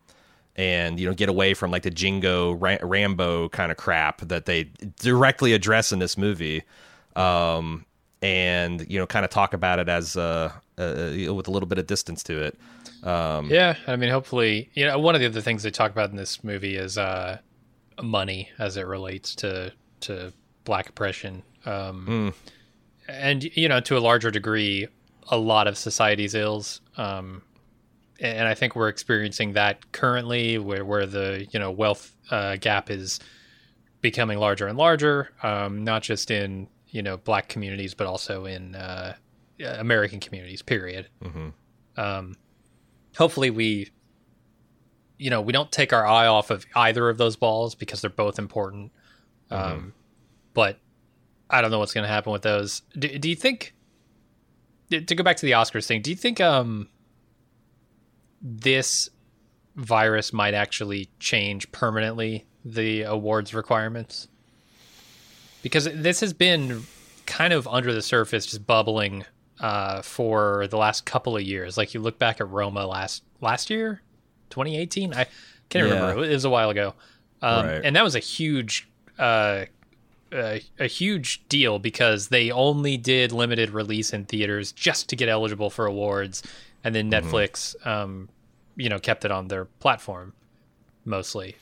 and you know get away from like the Jingo Ra- Rambo kind of crap that they directly address in this movie, um, and you know kind of talk about it as uh, uh, with a little bit of distance to it. Um, Yeah, I mean, hopefully, you know, one of the other things they talk about in this movie is uh, money as it relates to to black oppression, um, and you know, to a larger degree, a lot of society's ills. Um, and I think we're experiencing that currently, where where the you know wealth uh, gap is becoming larger and larger, um, not just in you know black communities, but also in uh, American communities. Period. Um, hopefully, we you know we don't take our eye off of either of those balls because they're both important. Um, but I don't know what's going to happen with those. Do, do you think? To go back to the Oscars thing, do you think um, this virus might actually change permanently the awards requirements? Because this has been kind of under the surface, just bubbling uh, for the last couple of years. Like you look back at Roma last last year, 2018. I can't Yeah. remember. It was a while ago, um, Right. and that was a huge. Uh, a, a huge deal because they only did limited release in theaters just to get eligible for awards, and then Netflix, um, you know, kept it on their platform mostly.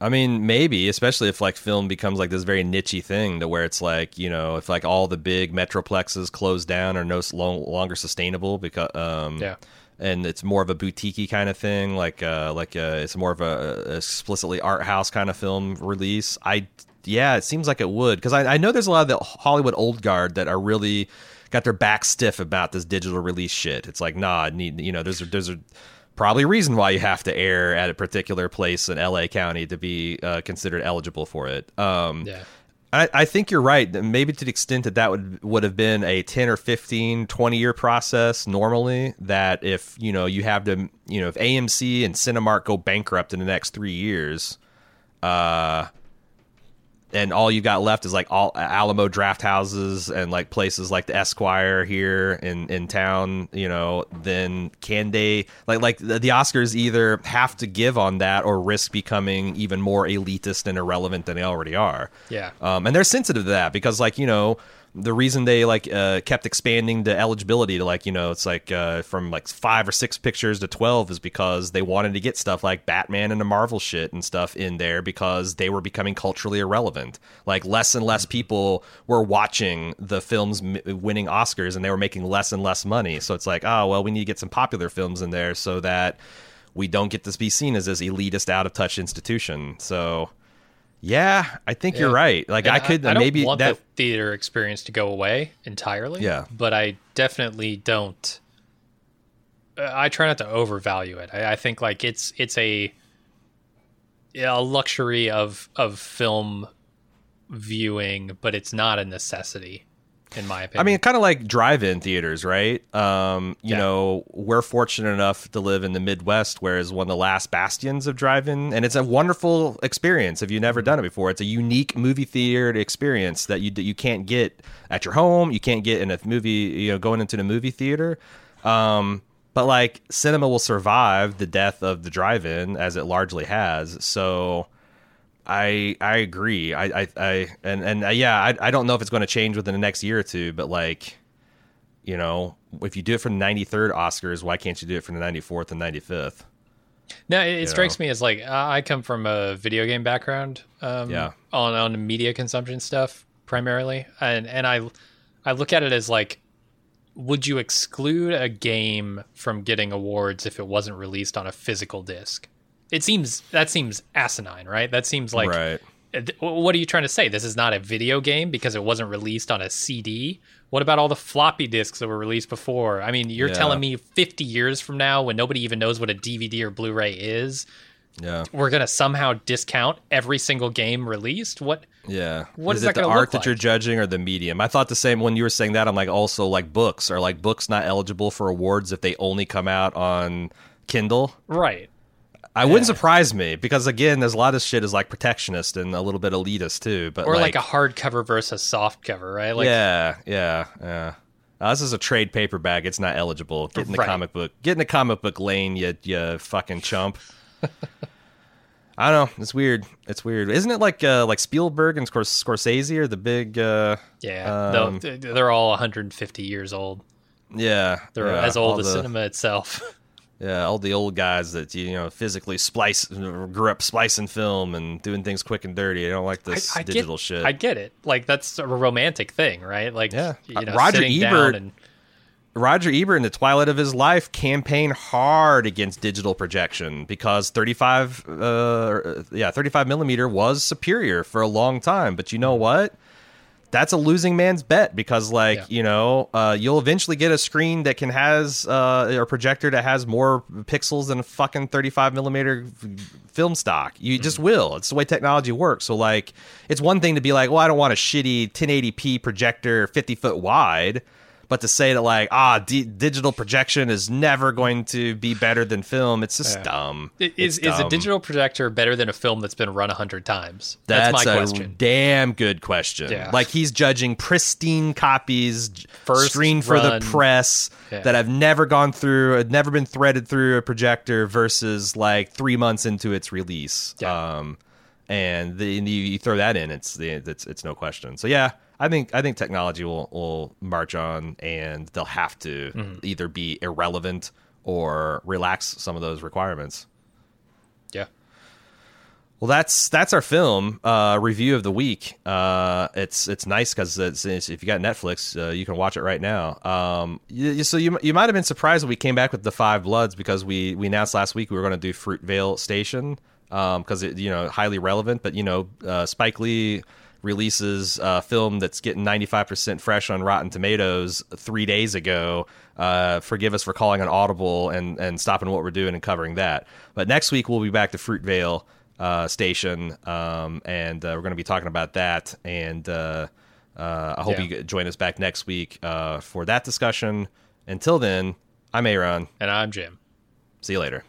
I mean, maybe, especially if like film becomes like this very nichey thing to where it's like, you know, if like all the big metroplexes close down or no lo- longer sustainable because, um, Yeah. and it's more of a boutique kind of thing, like, uh, like, uh, it's more of a, a explicitly art house kind of film release. I, yeah, it seems like it would because I, I know there's a lot of the Hollywood old guard that are really got their back stiff about this digital release shit. It's like, nah, need, you know, there's a, there's a, probably a reason why you have to air at a particular place in LA County to be uh, considered eligible for it. Um, Yeah. I, I think you're right. Maybe to the extent that that would would have been a 10 or 15, 20 year process normally, that if, you know, you have to, you know, if AMC and Cinemark go bankrupt in the next three years, uh, and all you've got left is like all Alamo Drafthouses and like places like the Esquire here in in town, you know, then can they like like the, the Oscars either have to give on that or risk becoming even more elitist and irrelevant than they already are. Yeah. Um, and they're sensitive to that because, like, you know, the reason they like uh, kept expanding the eligibility to like you know it's like uh, from like five or six pictures to 12 is because they wanted to get stuff like batman and the marvel shit and stuff in there because they were becoming culturally irrelevant. Like less and less people were watching the films winning oscars and they were making less and less money. So it's like oh well we need to get some popular films in there so that we don't get to be seen as this elitist out of touch institution. So yeah, I think you're right. Like And I could I don't maybe want that the theater experience to go away entirely. Yeah. but I definitely don't. uh, I try not to overvalue it. I, I think like it's it's a a luxury of of film viewing, but it's not a necessity, in my opinion. I mean, kind of like drive-in theaters, right? Um, you Yeah. know, we're fortunate enough to live in the Midwest, where is one of the last bastions of drive-in, and it's a wonderful experience. If you've never done it before, it's a unique movie theater experience that you you can't get at your home. You can't get in a movie, you know, going into the movie theater. Um, but like, cinema will survive the death of the drive-in as it largely has. So. I I agree. I I, I and and uh, yeah, I I don't know if it's going to change within the next year or two, but like, you know, if you do it for the 93rd Oscars, why can't you do it for the 94th and 95th? No, it, it strikes know? me as like I come from a video game background. Um, Yeah. On on media consumption stuff primarily, and and I I look at it as like, would you exclude a game from getting awards if it wasn't released on a physical disc? It seems that seems asinine, right? That seems like right. uh, what are you trying to say? This is not a video game because it wasn't released on a CD. What about all the floppy disks that were released before? I mean, you're Yeah. telling me 50 years from now, when nobody even knows what a DVD or Blu-ray is, Yeah. we're gonna somehow discount every single game released? What? Yeah. What is is it that the art that you're judging or the medium? I thought the same when you were saying that. I'm like, also like books are like books not eligible for awards if they only come out on Kindle. Right. I wouldn't surprise me because again, there's a lot of shit is like protectionist and a little bit elitist too. But Or like, a hardcover versus soft cover, right? Like, yeah, yeah, yeah. Uh, this is a trade paperback. It's not eligible. Get in the Right. comic book. Get in the comic book lane, you you fucking chump. I don't know. It's weird. It's weird. Isn't it like uh, like Spielberg and Scors- Scorsese are the big? Uh, yeah. Um, they're all 150 years old. yeah, They're yeah, as old as the, cinema itself. Yeah, all the old guys that you know physically splice grew up splicing film and doing things quick and dirty. I don't like this I, I digital get, shit. I get it. Like that's a romantic thing, right? Like, Yeah. you know, Roger Ebert- and Roger Ebert in the twilight of his life campaigned hard against digital projection because 35 uh yeah 35 millimeter was superior for a long time but you know what that's a losing man's bet because like Yeah. you know uh, you'll eventually get a screen that can has uh, or projector that has more pixels than a fucking 35 millimeter film stock you Mm-hmm. just will it's the way technology works so like it's one thing to be like well i don't want a shitty 1080p projector 50 foot wide but to say that like ah di- digital projection is never going to be better than film it's just Yeah. dumb I- Is It's is a digital projector better than a film that's been run a hundred times? That's, That's, my a question. damn good question. Yeah. Like he's judging pristine copies, j- First screened for the press Yeah. that have never gone through, had never been threaded through a projector, versus like three months into its release. Yeah. Um, and the, and you, you throw that in, it's the it's it's no question. So yeah, I think I think technology will will march on, and they'll have to Mm-hmm. either be irrelevant or relax some of those requirements. Yeah. Well, that's that's our film uh, review of the week. Uh, it's it's nice because if you got Netflix, uh, you can watch it right now. Um, you, so you you might have been surprised when we came back with the Five Bloods because we we announced last week we were going to do Fruitvale Station because it you know highly relevant. But you know uh, Spike Lee releases a film that's getting 95% fresh on Rotten Tomatoes three days ago. Uh, forgive us for calling an audible and, and stopping what we're doing and covering that. But next week we'll be back to Fruitvale uh, Station, um, and uh, we're going to be talking about that. And uh, uh, I hope Yeah. you join us back next week uh, for that discussion. Until then, I'm Aaron. And I'm Jim. See you later.